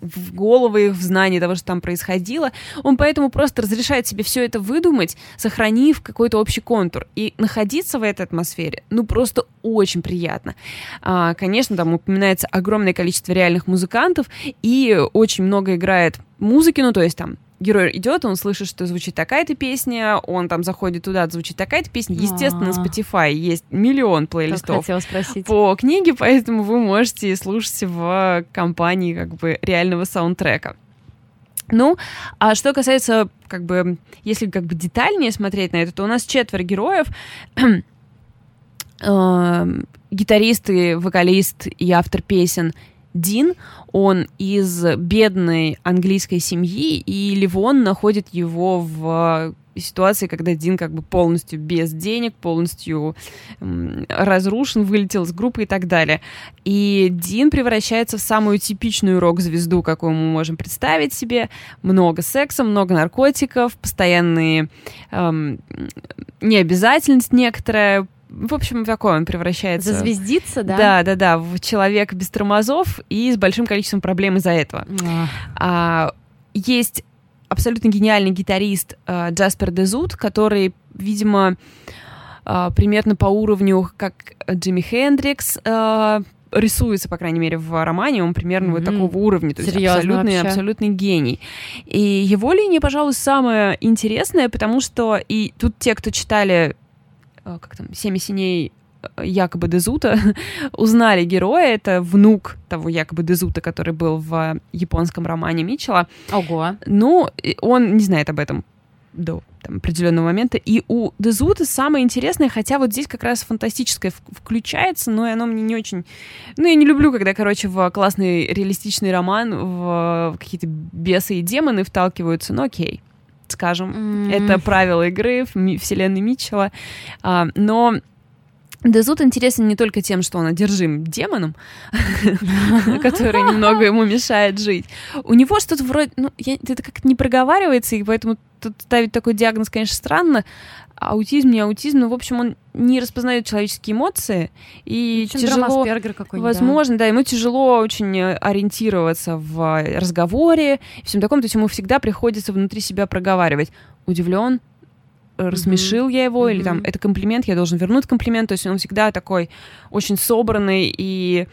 Speaker 1: в головы их, в знание того, что там происходило. Он поэтому просто разрешает себе все это выдумать, сохранив какой-то общий контур. И находиться в этой атмосфере, ну, просто очень приятно. А, конечно, там упоминается огромное количество реальных музыкантов, и очень много играет музыки, ну, то есть там герой идет, он слышит, что звучит такая-то песня, он там заходит туда, звучит такая-то песня. Естественно, на Spotify есть миллион плейлистов по книге, поэтому вы можете слушать в компании как бы реального саундтрека. Ну, а что касается, как бы, если как бы детальнее смотреть на это, то у нас четверо героев. Эм, гитарист и вокалист и автор песен Дин, он из бедной английской семьи, и Ливон находит его в ситуации, когда Дин как бы полностью без денег, полностью разрушен, вылетел из группы и так далее. И Дин превращается в самую типичную рок-звезду, какую мы можем представить себе. Много секса, много наркотиков, постоянные эм, необязательность некоторая, в общем, такой он превращается...
Speaker 2: Зазвездиться, да?
Speaker 1: Да, да, да, в человека без тормозов и с большим количеством проблем из-за этого. А, есть абсолютно гениальный гитарист э, Джаспер Дезут, который, видимо, э, примерно по уровню, как Джимми Хендрикс, э, рисуется, по крайней мере, в романе, он примерно mm-hmm. вот такого уровня, то Серьезно есть абсолютный, вообще? абсолютный гений. И его линия, пожалуй, самая интересная, потому что и тут те, кто читали как там, «Семь синей» э, якобы Дезута, узнали героя, это внук того якобы Дезута, который был в японском романе Митчелла.
Speaker 2: Ого.
Speaker 1: Ну, он не знает об этом до там, определенного момента. И у Дезута самое интересное, хотя вот здесь как раз фантастическое включается, но оно мне не очень... Ну, я не люблю, когда, короче, в классный реалистичный роман в какие-то бесы и демоны вталкиваются, но окей скажем. Mm. Это правила игры в вселенной Митчелла. А, но Дезут интересен не только тем, что он одержим демоном, который немного ему мешает жить. У него что-то вроде... Ну, это как-то не проговаривается, и поэтому тут ставить такой диагноз, конечно, странно. Аутизм, не аутизм, но, в общем, он не распознает человеческие эмоции, и тяжело... Возможно, да. ему тяжело очень ориентироваться в разговоре и всем таком, то есть ему всегда приходится внутри себя проговаривать. Удивлен, рассмешил mm-hmm. я его, mm-hmm. или там это комплимент, я должен вернуть комплимент. То есть он всегда такой очень собранный и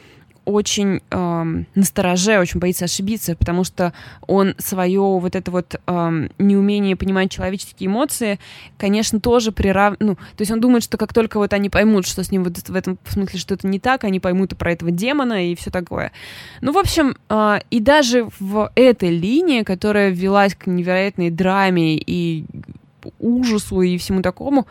Speaker 1: очень эм, настороже, очень боится ошибиться, потому что он свое вот это вот эм, неумение понимать человеческие эмоции, конечно, тоже прирав... Ну, то есть он думает, что как только вот они поймут, что с ним вот в этом смысле что-то не так, они поймут и про этого демона и все такое. Ну, в общем, э, и даже в этой линии, которая велась к невероятной драме и ужасу и всему такому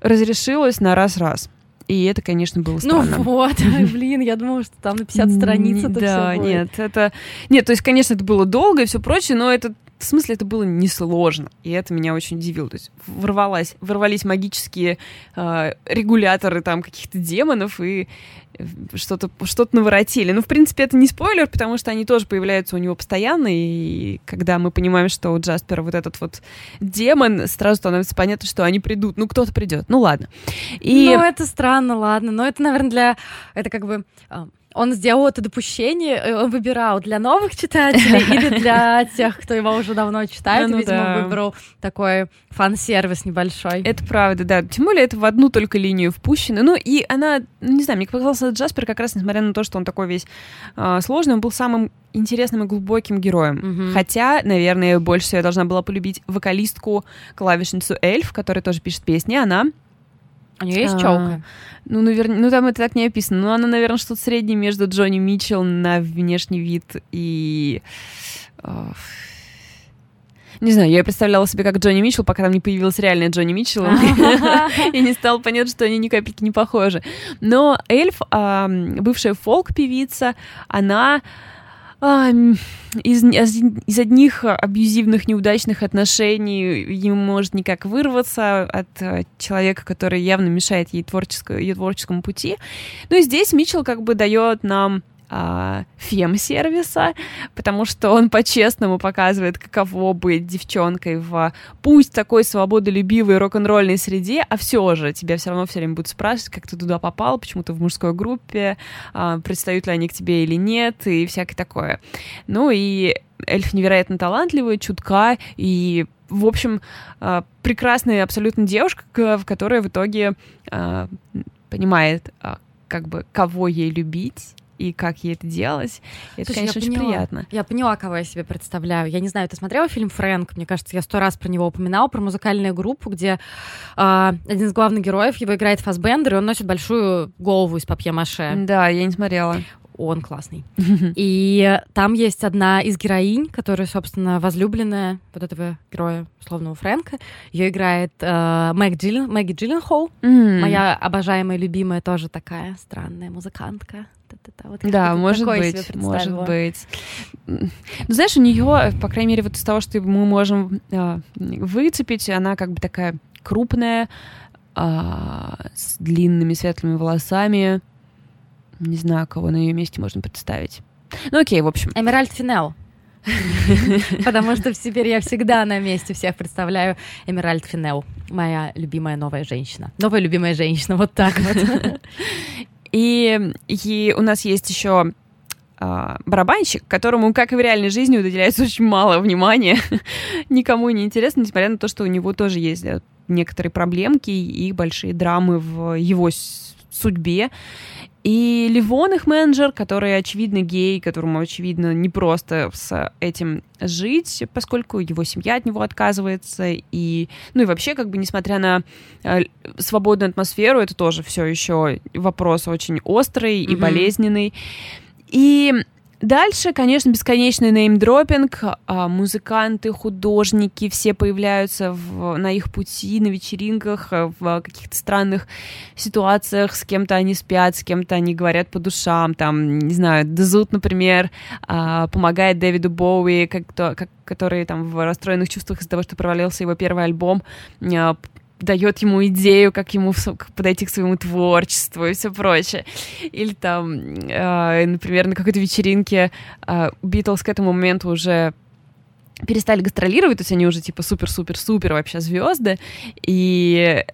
Speaker 1: разрешилось на раз-раз. И это, конечно, было ну странно.
Speaker 2: Ну вот, блин, я думала, что там на 50 страниц это
Speaker 1: Да, нет, это... Нет, то есть, конечно, это было долго и все прочее, но это в смысле это было несложно, и это меня очень удивило. То есть ворвалась, ворвались магические э, регуляторы там каких-то демонов, и что-то что наворотили. Ну, в принципе, это не спойлер, потому что они тоже появляются у него постоянно, и когда мы понимаем, что у Джаспера вот этот вот демон, сразу становится понятно, что они придут. Ну, кто-то придет. Ну, ладно.
Speaker 2: И... Ну, это странно, ладно. Но это, наверное, для... Это как бы а, он сделал это допущение, э, он выбирал для новых читателей или для тех, кто его уже давно читает, ну, видимо, да. выбрал такой фан-сервис небольшой.
Speaker 1: Это правда, да. Тем более это в одну только линию впущено. Ну и она, ну, не знаю, мне показался Джаспер как раз, несмотря на то, что он такой весь э, сложный, он был самым интересным и глубоким героем. Mm-hmm. Хотя, наверное, больше всего я должна была полюбить вокалистку, клавишницу Эльф, которая тоже пишет песни. Она
Speaker 2: у нее есть челка. А,
Speaker 1: ну, наверное, ну там это так не описано. Но она, наверное, что-то среднее между Джонни Митчелл на внешний вид и... Uh, не знаю, я представляла себе как Джонни Митчелл, пока там не появилась реальная Джонни Митчелл, и не стало понятно, что они ни капельки не похожи. Но Эльф, бывшая фолк-певица, она а, из, из одних абьюзивных, неудачных отношений ему может никак вырваться от э, человека, который явно мешает ей творческому, ее творческому пути. Ну и здесь Митчелл как бы дает нам а, фем-сервиса, потому что он по-честному показывает, каково быть девчонкой в пусть такой свободолюбивой рок-н-ролльной среде, а все же тебя все равно все время будут спрашивать, как ты туда попал, почему ты в мужской группе, а, предстают ли они к тебе или нет, и всякое такое. Ну и эльф невероятно талантливый, чутка и в общем, а, прекрасная абсолютно девушка, в которой в итоге понимает, как бы, кого ей любить, и как ей это делалось. Это, Слушай, конечно, очень
Speaker 2: поняла.
Speaker 1: приятно.
Speaker 2: Я поняла, кого я себе представляю. Я не знаю, ты смотрела фильм «Фрэнк»? Мне кажется, я сто раз про него упоминала, про музыкальную группу, где э, один из главных героев, его играет Фасбендер, и он носит большую голову из папье-маше.
Speaker 1: Да, я не смотрела
Speaker 2: он классный. И там есть одна из героинь, которая, собственно, возлюбленная вот этого героя, условного Фрэнка. Ее играет э, Мэг Джиллен, Мэгги Джилленхол. Mm. Моя обожаемая, любимая, тоже такая странная музыкантка.
Speaker 1: Вот да, может быть, может быть. Ну, знаешь, у нее, по крайней мере, вот из того, что мы можем э, выцепить, она как бы такая крупная, э, с длинными светлыми волосами, не знаю, кого на ее месте можно представить. Ну окей, в общем.
Speaker 2: Эмеральд Финел. Потому что теперь я всегда на месте всех представляю Эмеральд Финел, моя любимая новая женщина. Новая любимая женщина, вот так вот.
Speaker 1: И, и у нас есть еще а, барабанщик, которому, как и в реальной жизни, уделяется очень мало внимания. Никому не интересно, несмотря на то, что у него тоже есть некоторые проблемки и большие драмы в его судьбе. И Ливон, их менеджер, который, очевидно, гей, которому, очевидно, не просто с этим жить, поскольку его семья от него отказывается. И, ну и вообще, как бы, несмотря на э, свободную атмосферу, это тоже все еще вопрос очень острый и mm-hmm. болезненный. И Дальше, конечно, бесконечный неймдропинг, а, музыканты, художники, все появляются в, на их пути, на вечеринках, э, в каких-то странных ситуациях, с кем-то они спят, с кем-то они говорят по душам, там, не знаю, Дезут, например, а, помогает Дэвиду Боуи, как, то, как, который там в расстроенных чувствах из-за того, что провалился его первый альбом, а, дает ему идею, как ему подойти к своему творчеству и все прочее. Или там, э, например, на какой-то вечеринке Битлз э, к этому моменту уже перестали гастролировать, то есть они уже типа супер-супер-супер вообще звезды, и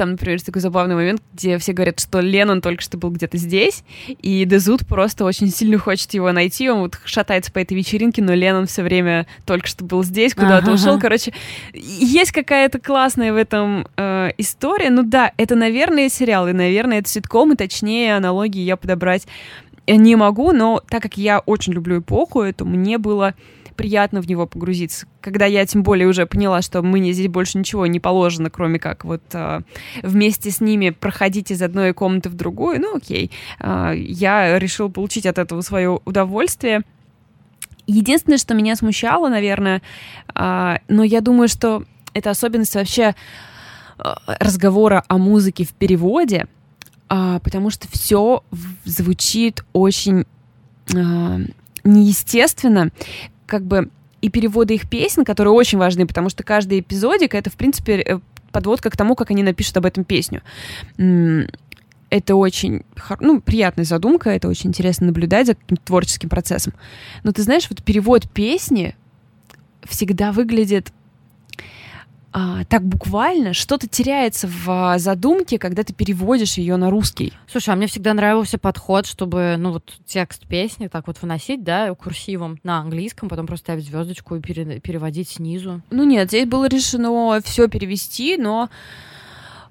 Speaker 1: там, например, есть такой забавный момент, где все говорят, что Леннон только что был где-то здесь, и Дезут просто очень сильно хочет его найти, он вот шатается по этой вечеринке, но Леннон все время только что был здесь, куда-то ага. ушел. Короче, есть какая-то классная в этом э, история. Ну да, это, наверное, сериал, и, наверное, это ситком, и точнее аналогии я подобрать не могу, но так как я очень люблю эпоху, то мне было приятно в него погрузиться. Когда я тем более уже поняла, что мне здесь больше ничего не положено, кроме как вот э, вместе с ними проходить из одной комнаты в другую, ну окей. Э, я решила получить от этого свое удовольствие. Единственное, что меня смущало, наверное, э, но я думаю, что это особенность вообще разговора о музыке в переводе, потому что все звучит очень неестественно как бы и переводы их песен, которые очень важны, потому что каждый эпизодик — это, в принципе, э, подводка к тому, как они напишут об этом песню. Это очень ну, приятная задумка, это очень интересно наблюдать за каким-то творческим процессом. Но ты знаешь, вот перевод песни всегда выглядит а, так буквально что-то теряется в а, задумке, когда ты переводишь ее на русский.
Speaker 2: Слушай, а мне всегда нравился подход, чтобы, ну вот текст песни так вот выносить, да, курсивом на английском, потом просто ставить звездочку и пере- переводить снизу.
Speaker 1: Ну нет, здесь было решено все перевести, но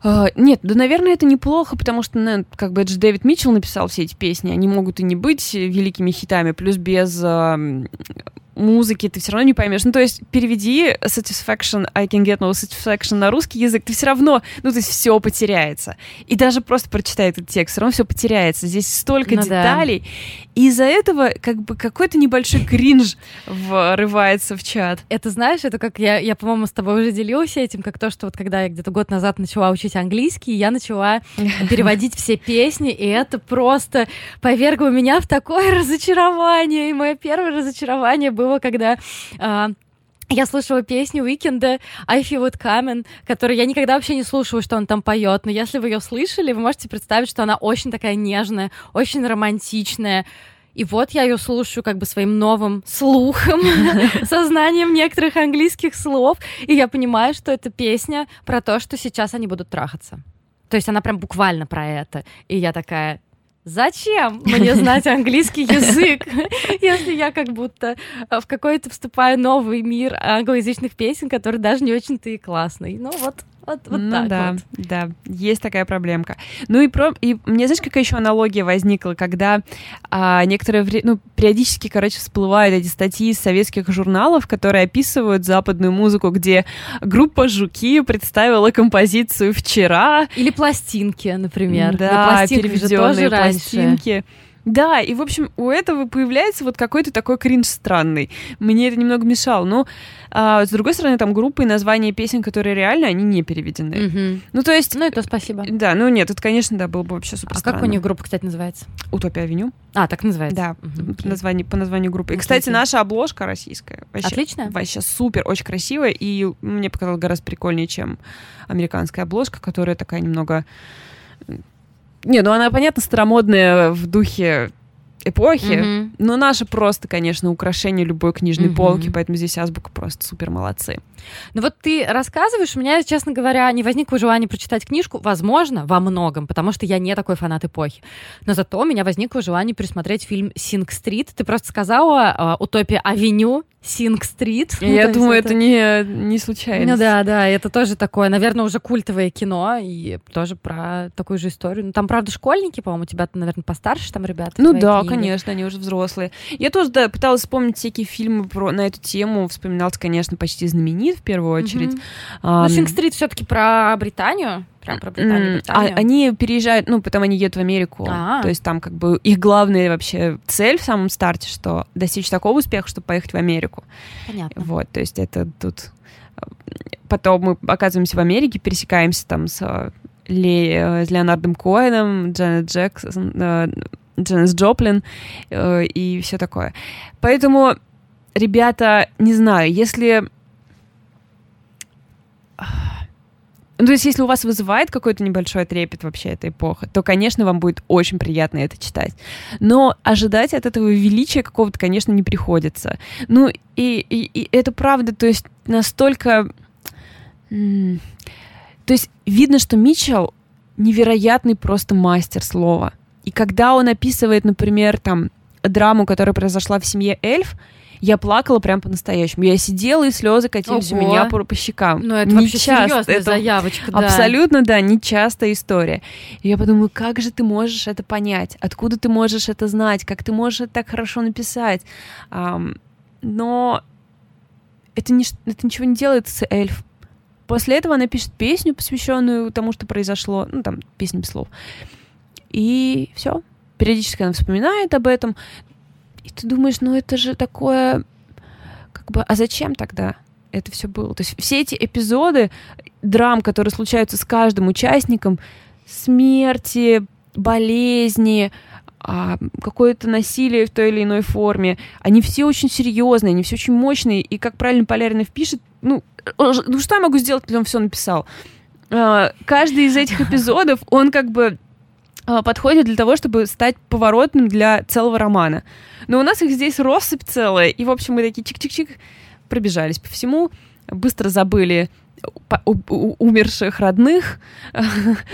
Speaker 1: Uh, нет, да, наверное, это неплохо, потому что, ну, как бы это же Дэвид Митчелл написал все эти песни, они могут и не быть великими хитами, плюс без uh, музыки ты все равно не поймешь. Ну, то есть переведи satisfaction, I can get no satisfaction на русский язык, ты все равно, ну, то есть все потеряется. И даже просто прочитай этот текст, все равно все потеряется. Здесь столько ну, деталей. Да. И из-за этого как бы какой-то небольшой кринж врывается в чат.
Speaker 2: Это знаешь, это как я, я по-моему, с тобой уже делилась этим, как то, что вот когда я где-то год назад начала учить английский, я начала переводить все песни, и это просто повергло меня в такое разочарование. И мое первое разочарование было было, когда а, я слушала песню Уикенда I Feel It Coming, которую я никогда вообще не слушала, что он там поет, но если вы ее слышали, вы можете представить, что она очень такая нежная, очень романтичная. И вот я ее слушаю как бы своим новым слухом, сознанием некоторых английских слов, и я понимаю, что это песня про то, что сейчас они будут трахаться. То есть она прям буквально про это. И я такая, Зачем мне знать английский язык, если я как будто в какой-то вступаю новый мир англоязычных песен, который даже не очень-то и классный. Ну вот, вот, вот
Speaker 1: ну,
Speaker 2: так
Speaker 1: да,
Speaker 2: вот.
Speaker 1: да, есть такая проблемка. Ну и про, и мне знаешь, какая еще аналогия возникла, когда а, некоторое время, ну периодически, короче, всплывают эти статьи из советских журналов, которые описывают западную музыку, где группа Жуки представила композицию вчера.
Speaker 2: Или пластинки, например.
Speaker 1: Да, переведенные пластинки. Раньше. Да, и, в общем, у этого появляется вот какой-то такой кринж странный. Мне это немного мешало. Но, а, с другой стороны, там группы и названия песен, которые реально, они не переведены.
Speaker 2: Угу. Ну, то есть... Ну, это спасибо.
Speaker 1: Да, ну нет, это, конечно, да, было бы вообще супер
Speaker 2: А
Speaker 1: странно.
Speaker 2: как у них группа, кстати, называется?
Speaker 1: Утопия Авеню.
Speaker 2: А, так называется?
Speaker 1: Да, угу, по, названию, по названию группы. И, кстати, наша обложка российская. Вообще,
Speaker 2: Отлично.
Speaker 1: Вообще супер, очень красивая, и мне показалось гораздо прикольнее, чем американская обложка, которая такая немного не, ну она, понятно, старомодная в духе эпохи, mm-hmm. но наши просто, конечно, украшение любой книжной mm-hmm. полки, поэтому здесь азбука просто супер молодцы.
Speaker 2: Ну вот ты рассказываешь, у меня, честно говоря, не возникло желания прочитать книжку, возможно, во многом, потому что я не такой фанат эпохи. Но зато у меня возникло желание пересмотреть фильм «Синг-стрит». Ты просто сказала uh, «Утопия Авеню», Синг-стрит.
Speaker 1: Я думаю, это, это не, не случайно.
Speaker 2: Ну да, да, это тоже такое, наверное, уже культовое кино, и тоже про такую же историю. Ну там, правда, школьники, по-моему, у тебя, наверное, постарше там ребята.
Speaker 1: Ну да, книги. конечно, они уже взрослые. Я тоже, да, пыталась вспомнить всякие фильмы про, на эту тему. Вспоминался, конечно, почти знаменит в первую очередь. Mm-hmm.
Speaker 2: А, Но Синг-стрит все-таки про Британию прям про Британию, Британию.
Speaker 1: А, они переезжают, ну, потом они едут в Америку. А-а-а. То есть там как бы их главная вообще цель в самом старте, что достичь такого успеха, чтобы поехать в Америку.
Speaker 2: Понятно.
Speaker 1: Вот, то есть это тут... Потом мы оказываемся в Америке, пересекаемся там с, Ле... Э, с Леонардом Коэном, Джанет Джексон, э, Дженнис Джоплин э, и все такое. Поэтому, ребята, не знаю, если Ну, то есть, если у вас вызывает какой-то небольшой трепет вообще эта эпоха, то, конечно, вам будет очень приятно это читать. Но ожидать от этого величия какого-то, конечно, не приходится. Ну, и, и, и это правда, то есть, настолько... То есть, видно, что Митчелл невероятный просто мастер слова. И когда он описывает, например, там, драму, которая произошла в семье эльф, я плакала прям по-настоящему. Я сидела, и слезы катились Ого. у меня по, по щекам.
Speaker 2: Ну, это не вообще часто. это заявочка, да.
Speaker 1: Абсолютно, да, нечастая история. И я подумала, как же ты можешь это понять? Откуда ты можешь это знать? Как ты можешь это так хорошо написать? Но это, не, это ничего не делает с эльф. После этого она пишет песню, посвященную тому, что произошло. Ну, там, песня без слов. И все. Периодически она вспоминает об этом. И ты думаешь, ну это же такое... Как бы, а зачем тогда это все было? То есть все эти эпизоды драм, которые случаются с каждым участником, смерти, болезни, а, какое-то насилие в той или иной форме, они все очень серьезные, они все очень мощные, и как правильно Поляринов пишет, ну, ну что я могу сделать, если он все написал? А, каждый из этих эпизодов, он как бы подходит для того, чтобы стать поворотным для целого романа. Но у нас их здесь россыпь целая, и, в общем, мы такие чик-чик-чик пробежались по всему, быстро забыли умерших родных,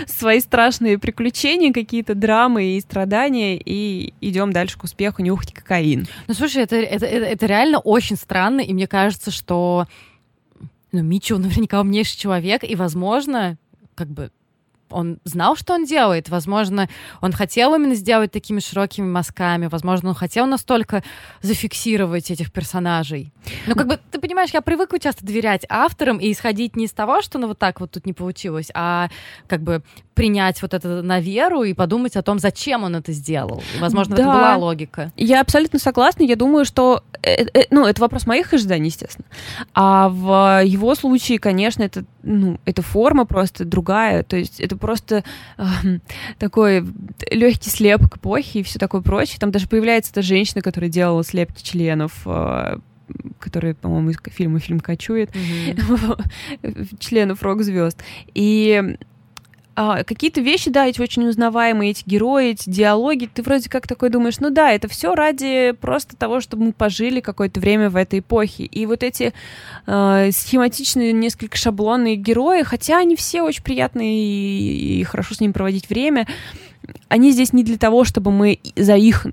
Speaker 1: свои страшные приключения, какие-то драмы и страдания, и идем дальше к успеху, нюхать кокаин.
Speaker 2: Ну, слушай, это, это, это, это реально очень странно, и мне кажется, что ну, Митчелл наверняка умнейший человек, и, возможно, как бы он знал, что он делает. Возможно, он хотел именно сделать такими широкими мазками. Возможно, он хотел настолько зафиксировать этих персонажей. Но как бы, ты понимаешь, я привыкла часто доверять авторам и исходить не из того, что ну вот так вот тут не получилось, а как бы принять вот это на веру и подумать о том, зачем он это сделал. Возможно, да. это была логика.
Speaker 1: Я абсолютно согласна. Я думаю, что э, э, ну, это вопрос моих ожиданий, естественно. А в его случае, конечно, это, ну, это форма просто другая. То есть это просто э, такой легкий слепок эпохи и все такое прочее. Там даже появляется эта женщина, которая делала слепки членов э, который, по-моему, из фильма «Фильм кочует», mm-hmm. членов рок-звезд. И а, какие-то вещи, да, эти очень узнаваемые, эти герои, эти диалоги, ты вроде как такой думаешь, ну да, это все ради просто того, чтобы мы пожили какое-то время в этой эпохе. И вот эти э, схематичные, несколько шаблонные герои, хотя они все очень приятные и, и хорошо с ними проводить время, они здесь не для того, чтобы мы за их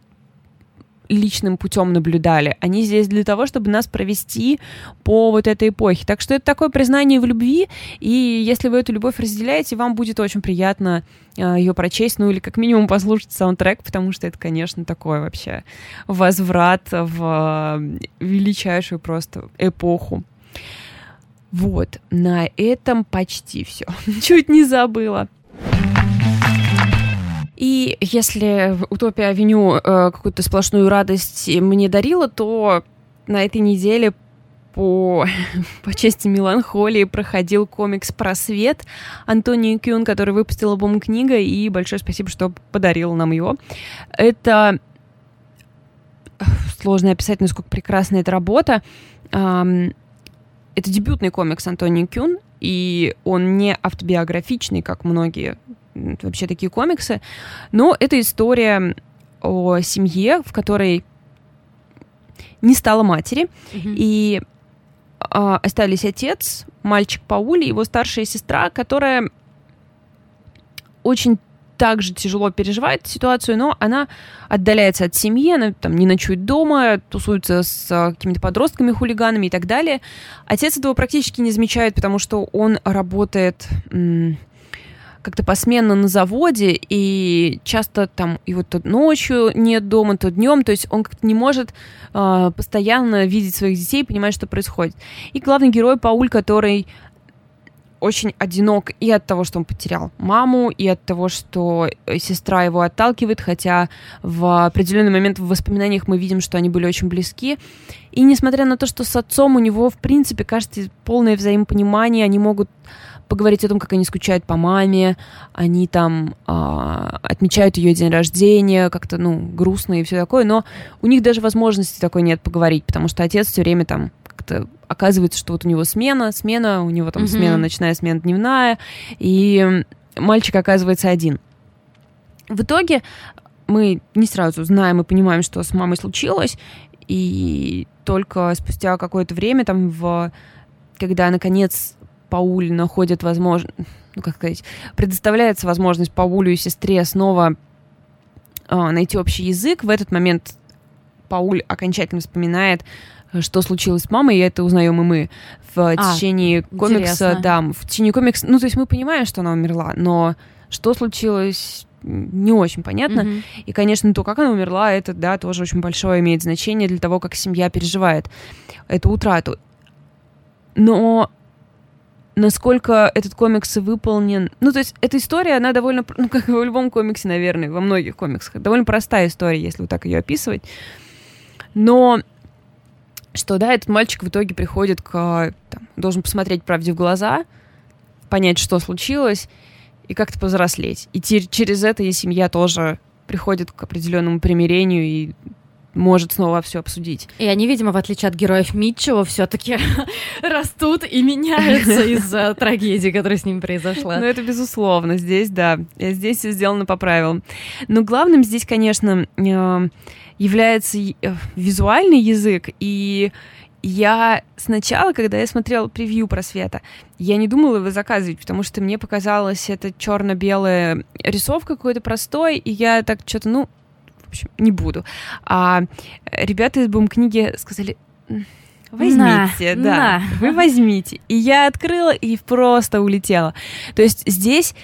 Speaker 1: личным путем наблюдали. Они здесь для того, чтобы нас провести по вот этой эпохе. Так что это такое признание в любви, и если вы эту любовь разделяете, вам будет очень приятно э, ее прочесть, ну или как минимум послушать саундтрек, потому что это, конечно, такой вообще возврат в э, величайшую просто эпоху. Вот, на этом почти все. Чуть не забыла. И если Утопия Авеню э, какую-то сплошную радость мне дарила, то на этой неделе по, по части меланхолии проходил комикс «Просвет» Антони Кюн, который выпустил альбом «Книга», и большое спасибо, что подарил нам его. Это сложно описать, насколько прекрасна эта работа. Это дебютный комикс Антони Кюн, и он не автобиографичный, как многие вообще такие комиксы. Но это история о семье, в которой не стало матери, mm-hmm. и а, остались отец, мальчик Паули, его старшая сестра, которая очень также тяжело переживает ситуацию, но она отдаляется от семьи, она там не ночует дома, тусуется с а, какими-то подростками, хулиганами и так далее. Отец этого практически не замечает, потому что он работает м- как-то посменно на заводе, и часто там и вот то ночью нет дома, то днем, то есть он как-то не может э, постоянно видеть своих детей, понимать, что происходит. И главный герой Пауль, который очень одинок и от того, что он потерял маму, и от того, что сестра его отталкивает, хотя в определенный момент в воспоминаниях мы видим, что они были очень близки. И несмотря на то, что с отцом у него, в принципе, кажется, полное взаимопонимание, они могут поговорить о том, как они скучают по маме, они там а, отмечают ее день рождения, как-то, ну, грустно и все такое, но у них даже возможности такой нет поговорить, потому что отец все время там как-то оказывается, что вот у него смена, смена, у него там
Speaker 2: Мгм.
Speaker 1: смена ночная, смена дневная, и мальчик оказывается один. В итоге мы не сразу знаем и понимаем, что с мамой случилось, и только спустя какое-то время, там, в, когда, наконец, Пауль находит возможность, ну, как сказать, предоставляется возможность Паулю и сестре снова а, найти общий язык, в этот момент Пауль окончательно вспоминает, э, что случилось с мамой, и это узнаем и мы в
Speaker 2: А,
Speaker 1: течение комикса.
Speaker 2: интересно.
Speaker 1: Да, в течение комикса, ну, то есть мы понимаем, что она умерла, но что случилось, не очень понятно.
Speaker 2: Мгм.
Speaker 1: И, конечно, то, как она умерла, это, да, тоже очень большое имеет значение для того, как семья переживает эту утрату. Но насколько этот комикс выполнен... Ну, то есть эта история, она довольно, ну, как и в любом комиксе, наверное, во многих комиксах, довольно простая история, если вот так ее описывать. Но что, да, этот мальчик в итоге приходит к... там, должен посмотреть правде в глаза, понять, что случилось, и как-то повзрослеть. И через это и семья тоже приходит к определенному примирению и может снова все обсудить.
Speaker 2: И они, видимо, в отличие от героев Митчелла, все-таки растут и меняются из-за трагедии, которая с ними произошла.
Speaker 1: Ну, это безусловно. Здесь, да, э, здесь все сделано по правилам. Но главным здесь, конечно, э, является э, визуальный язык. И я сначала, когда я смотрела превью просвета, я не думала его заказывать, потому что мне показалось это черно-белая рисовка какой-то простой, и я так что-то, ну, общем, не буду. А ребята из бум-книги сказали, «М, возьмите,
Speaker 2: На,
Speaker 1: да,
Speaker 2: на».
Speaker 1: вы возьмите. И я открыла и просто улетела. То есть здесь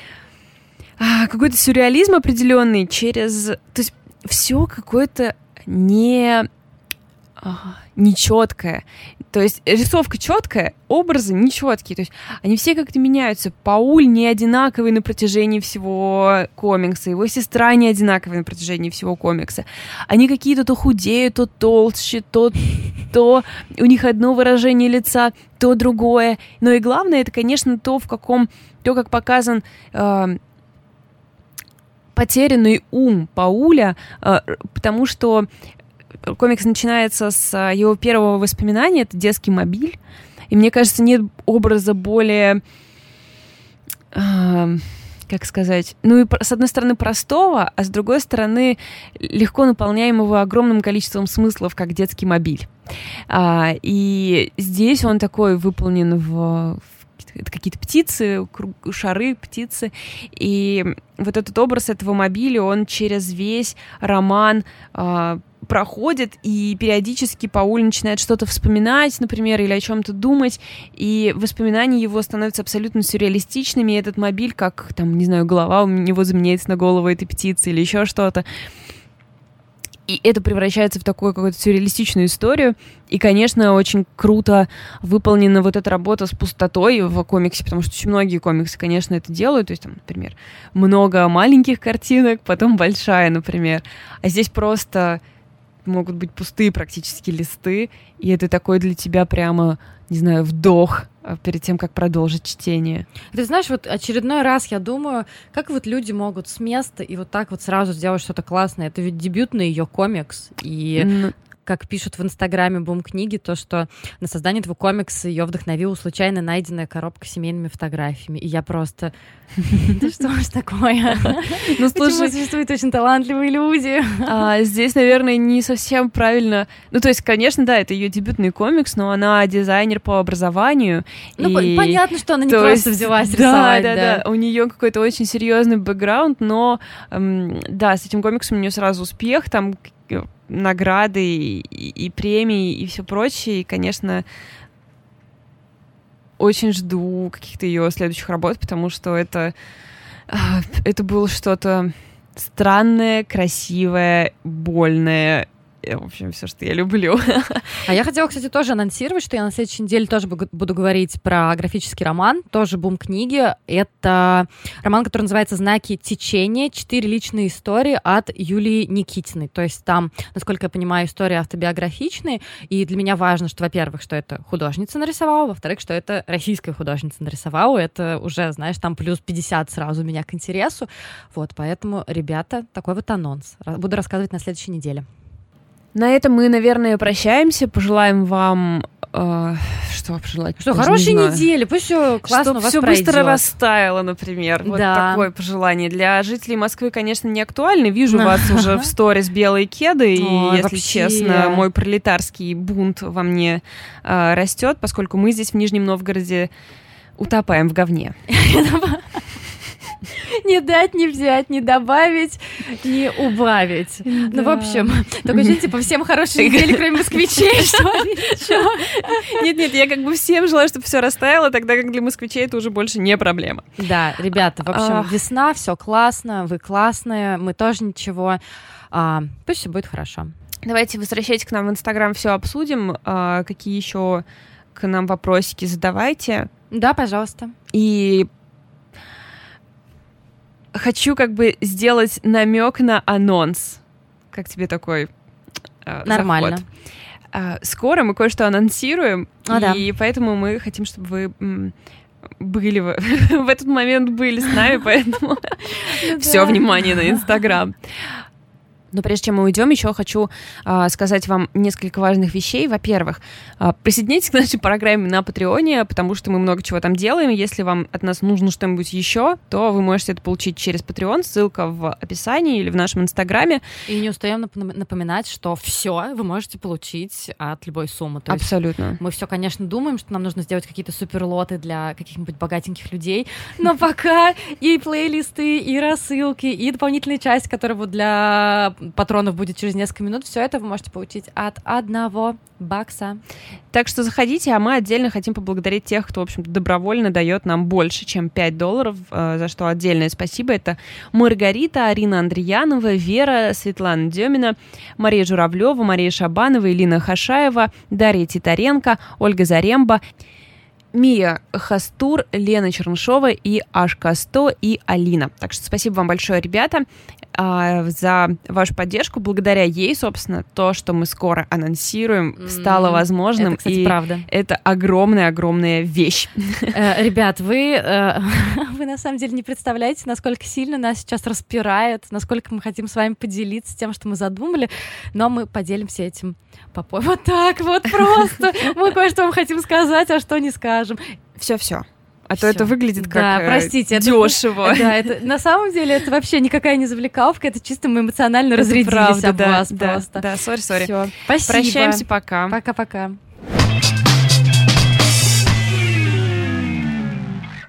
Speaker 1: а, какой-то сюрреализм определенный через... То есть все какое-то не а, нечеткое. То есть рисовка четкая, образы нечеткие. То есть они все как-то меняются. Пауль не одинаковый на протяжении всего комикса, его сестра не одинаковая на протяжении всего комикса. Они какие-то то худеют, то толще, то, то у них одно выражение лица, то другое. Но и главное, это, конечно, то, в каком, то, как показан э, потерянный ум Пауля, э, потому что комикс начинается с э, его первого воспоминания, это детский мобиль, и мне кажется, нет образа более, э, как сказать, ну и с одной стороны простого, а с другой стороны легко наполняемого огромным количеством смыслов, как детский мобиль. А, и здесь он такой выполнен в, в это какие-то птицы, шары, птицы. И вот этот образ этого мобиля, он через весь роман а, проходит, и периодически Пауль начинает что-то вспоминать, например, или о чем-то думать, и воспоминания его становятся абсолютно сюрреалистичными, и этот мобиль, как, там, не знаю, голова у него заменяется на голову этой птицы или еще что-то. И это превращается в такую какую-то сюрреалистичную историю. И, конечно, очень круто выполнена вот эта работа с пустотой в комиксе, потому что очень многие комиксы, конечно, это делают. То есть, там, например, много маленьких картинок, потом большая, например. А здесь просто могут быть пустые практически листы, и это такой для тебя прямо, не знаю, вдох а, перед тем, как продолжить чтение.
Speaker 2: Ты знаешь, вот очередной раз я думаю, как вот люди могут с места и вот так вот сразу сделать что-то классное. Это ведь дебютный ее комикс. И
Speaker 1: М,
Speaker 2: как пишут в инстаграме Бум книги, то, что на создание этого комикса ее вдохновила случайно найденная коробка с семейными фотографиями. И я просто... Да что ж такое?
Speaker 1: Ну, слушай,
Speaker 2: существуют очень талантливые люди?
Speaker 1: А, здесь, наверное, не совсем правильно. Ну, то есть, конечно, да, это ее дебютный комикс, но она дизайнер по образованию.
Speaker 2: Ну, понятно, что она не
Speaker 1: то
Speaker 2: просто взялась рисовать,
Speaker 1: да,
Speaker 2: да.
Speaker 1: да, У нее какой-то очень серьезный бэкграунд, но да, с этим комиксом у нее сразу успех, там награды и, и- и премии и все прочее. И, конечно, очень жду каких-то ее следующих работ, потому что это а, это было что-то странное, красивое, больное. Э, В общем, все, что я люблю.
Speaker 2: А я хотела, кстати, тоже анонсировать, что я на следующей неделе тоже буду говорить про графический роман, тоже бум книги. Это роман, который называется «Знаки течения. Четыре личные истории» от Юлии Никитиной. То есть там, насколько я понимаю, истории автобиографичные, и для меня важно, что, во-первых, что это художница нарисовала, во-вторых, что это российская художница нарисовала. Это уже, знаешь, там плюс 50 сразу меня к интересу. Вот, поэтому, ребята, такой вот анонс. Буду рассказывать на следующей неделе.
Speaker 1: На этом мы, наверное, прощаемся. Пожелаем вам э, что пожелать?
Speaker 2: Что, хорошей не недели, пусть все классно
Speaker 1: Чтобы
Speaker 2: у вас
Speaker 1: все
Speaker 2: пройдет.
Speaker 1: быстро растаяло, например. Вот
Speaker 2: Да.
Speaker 1: такое пожелание. Для жителей Москвы, конечно, не актуально. Вижу вас уже в сторис белые кеды, и, если честно, мой пролетарский бунт во мне э, растет, поскольку мы здесь в Нижнем Новгороде утопаем в говне.
Speaker 2: Не дать, не взять, не добавить, не убавить. Ну, в общем, только жить, типа, всем хорошей недели, кроме москвичей, что?
Speaker 1: Нет-нет, я как бы всем желаю, чтобы все растаяло, тогда как для москвичей это уже больше не проблема.
Speaker 2: Да, ребята, в общем, весна, все классно, вы классные, мы тоже ничего. А, Пусть все будет хорошо.
Speaker 1: Давайте возвращайтесь к нам в Инстаграм, все обсудим. А, какие еще к нам вопросики задавайте.
Speaker 2: Да, пожалуйста.
Speaker 1: И хочу как бы сделать намек на анонс. Как тебе такой э,
Speaker 2: Нормально.
Speaker 1: заход? А, скоро мы кое-что анонсируем,
Speaker 2: А, да.
Speaker 1: и поэтому мы хотим, чтобы вы м, были в, в этот момент были с нами, поэтому все внимание на Инстаграм. Но прежде чем мы уйдем, еще хочу а, сказать вам несколько важных вещей. Во-первых, а, присоединяйтесь к нашей программе на Патреоне, потому что мы много чего там делаем. Если вам от нас нужно что-нибудь еще, то вы можете это получить через Patreon. Ссылка в описании или в нашем Инстаграме.
Speaker 2: И не устаем нап- напоминать, что все вы можете получить от любой суммы. То
Speaker 1: Абсолютно.
Speaker 2: мы все, конечно, думаем, что нам нужно сделать какие-то суперлоты для каких-нибудь богатеньких людей, но пока и плейлисты, и рассылки, и дополнительная часть, которая вот для патронов будет через несколько минут, все это вы можете получить от одного бакса.
Speaker 1: Так что заходите, а мы отдельно хотим поблагодарить тех, кто, в общем-то, добровольно дает нам больше, чем 5 долларов, э, за что отдельное спасибо. Это Маргарита, Арина Андреянова, Вера, Светлана Демина, Мария Журавлева, Мария Шабанова, Илина Хашаева, Дарья Титаренко, Ольга Заремба, Мия Хастур, Лена Чернышова и Ашка 100 и Алина. Так что спасибо вам большое, ребята, а, за вашу поддержку. Благодаря ей, собственно, то, что мы скоро анонсируем, стало возможным.
Speaker 2: Это, кстати,
Speaker 1: и
Speaker 2: правда.
Speaker 1: это огромная-огромная вещь.
Speaker 2: Э, Ребят, вы, э, вы на самом деле не представляете, насколько сильно нас сейчас распирает, насколько мы хотим с вами поделиться тем, что мы задумали, но мы поделимся этим попой. Вот так вот просто. Мы кое-что вам хотим сказать, а что не скажем.
Speaker 1: Все-все. А то
Speaker 2: Всё.
Speaker 1: это выглядит как
Speaker 2: Да,
Speaker 1: э,
Speaker 2: простите, это-
Speaker 1: дешево.
Speaker 2: Да, это на самом деле это вообще никакая не завлекаловка, это чисто мы эмоционально
Speaker 1: Это
Speaker 2: разрядились
Speaker 1: правда,
Speaker 2: об
Speaker 1: да,
Speaker 2: вас
Speaker 1: да,
Speaker 2: просто.
Speaker 1: Да, сори, сори.
Speaker 2: Спасибо.
Speaker 1: Прощаемся, пока.
Speaker 2: Пока-пока.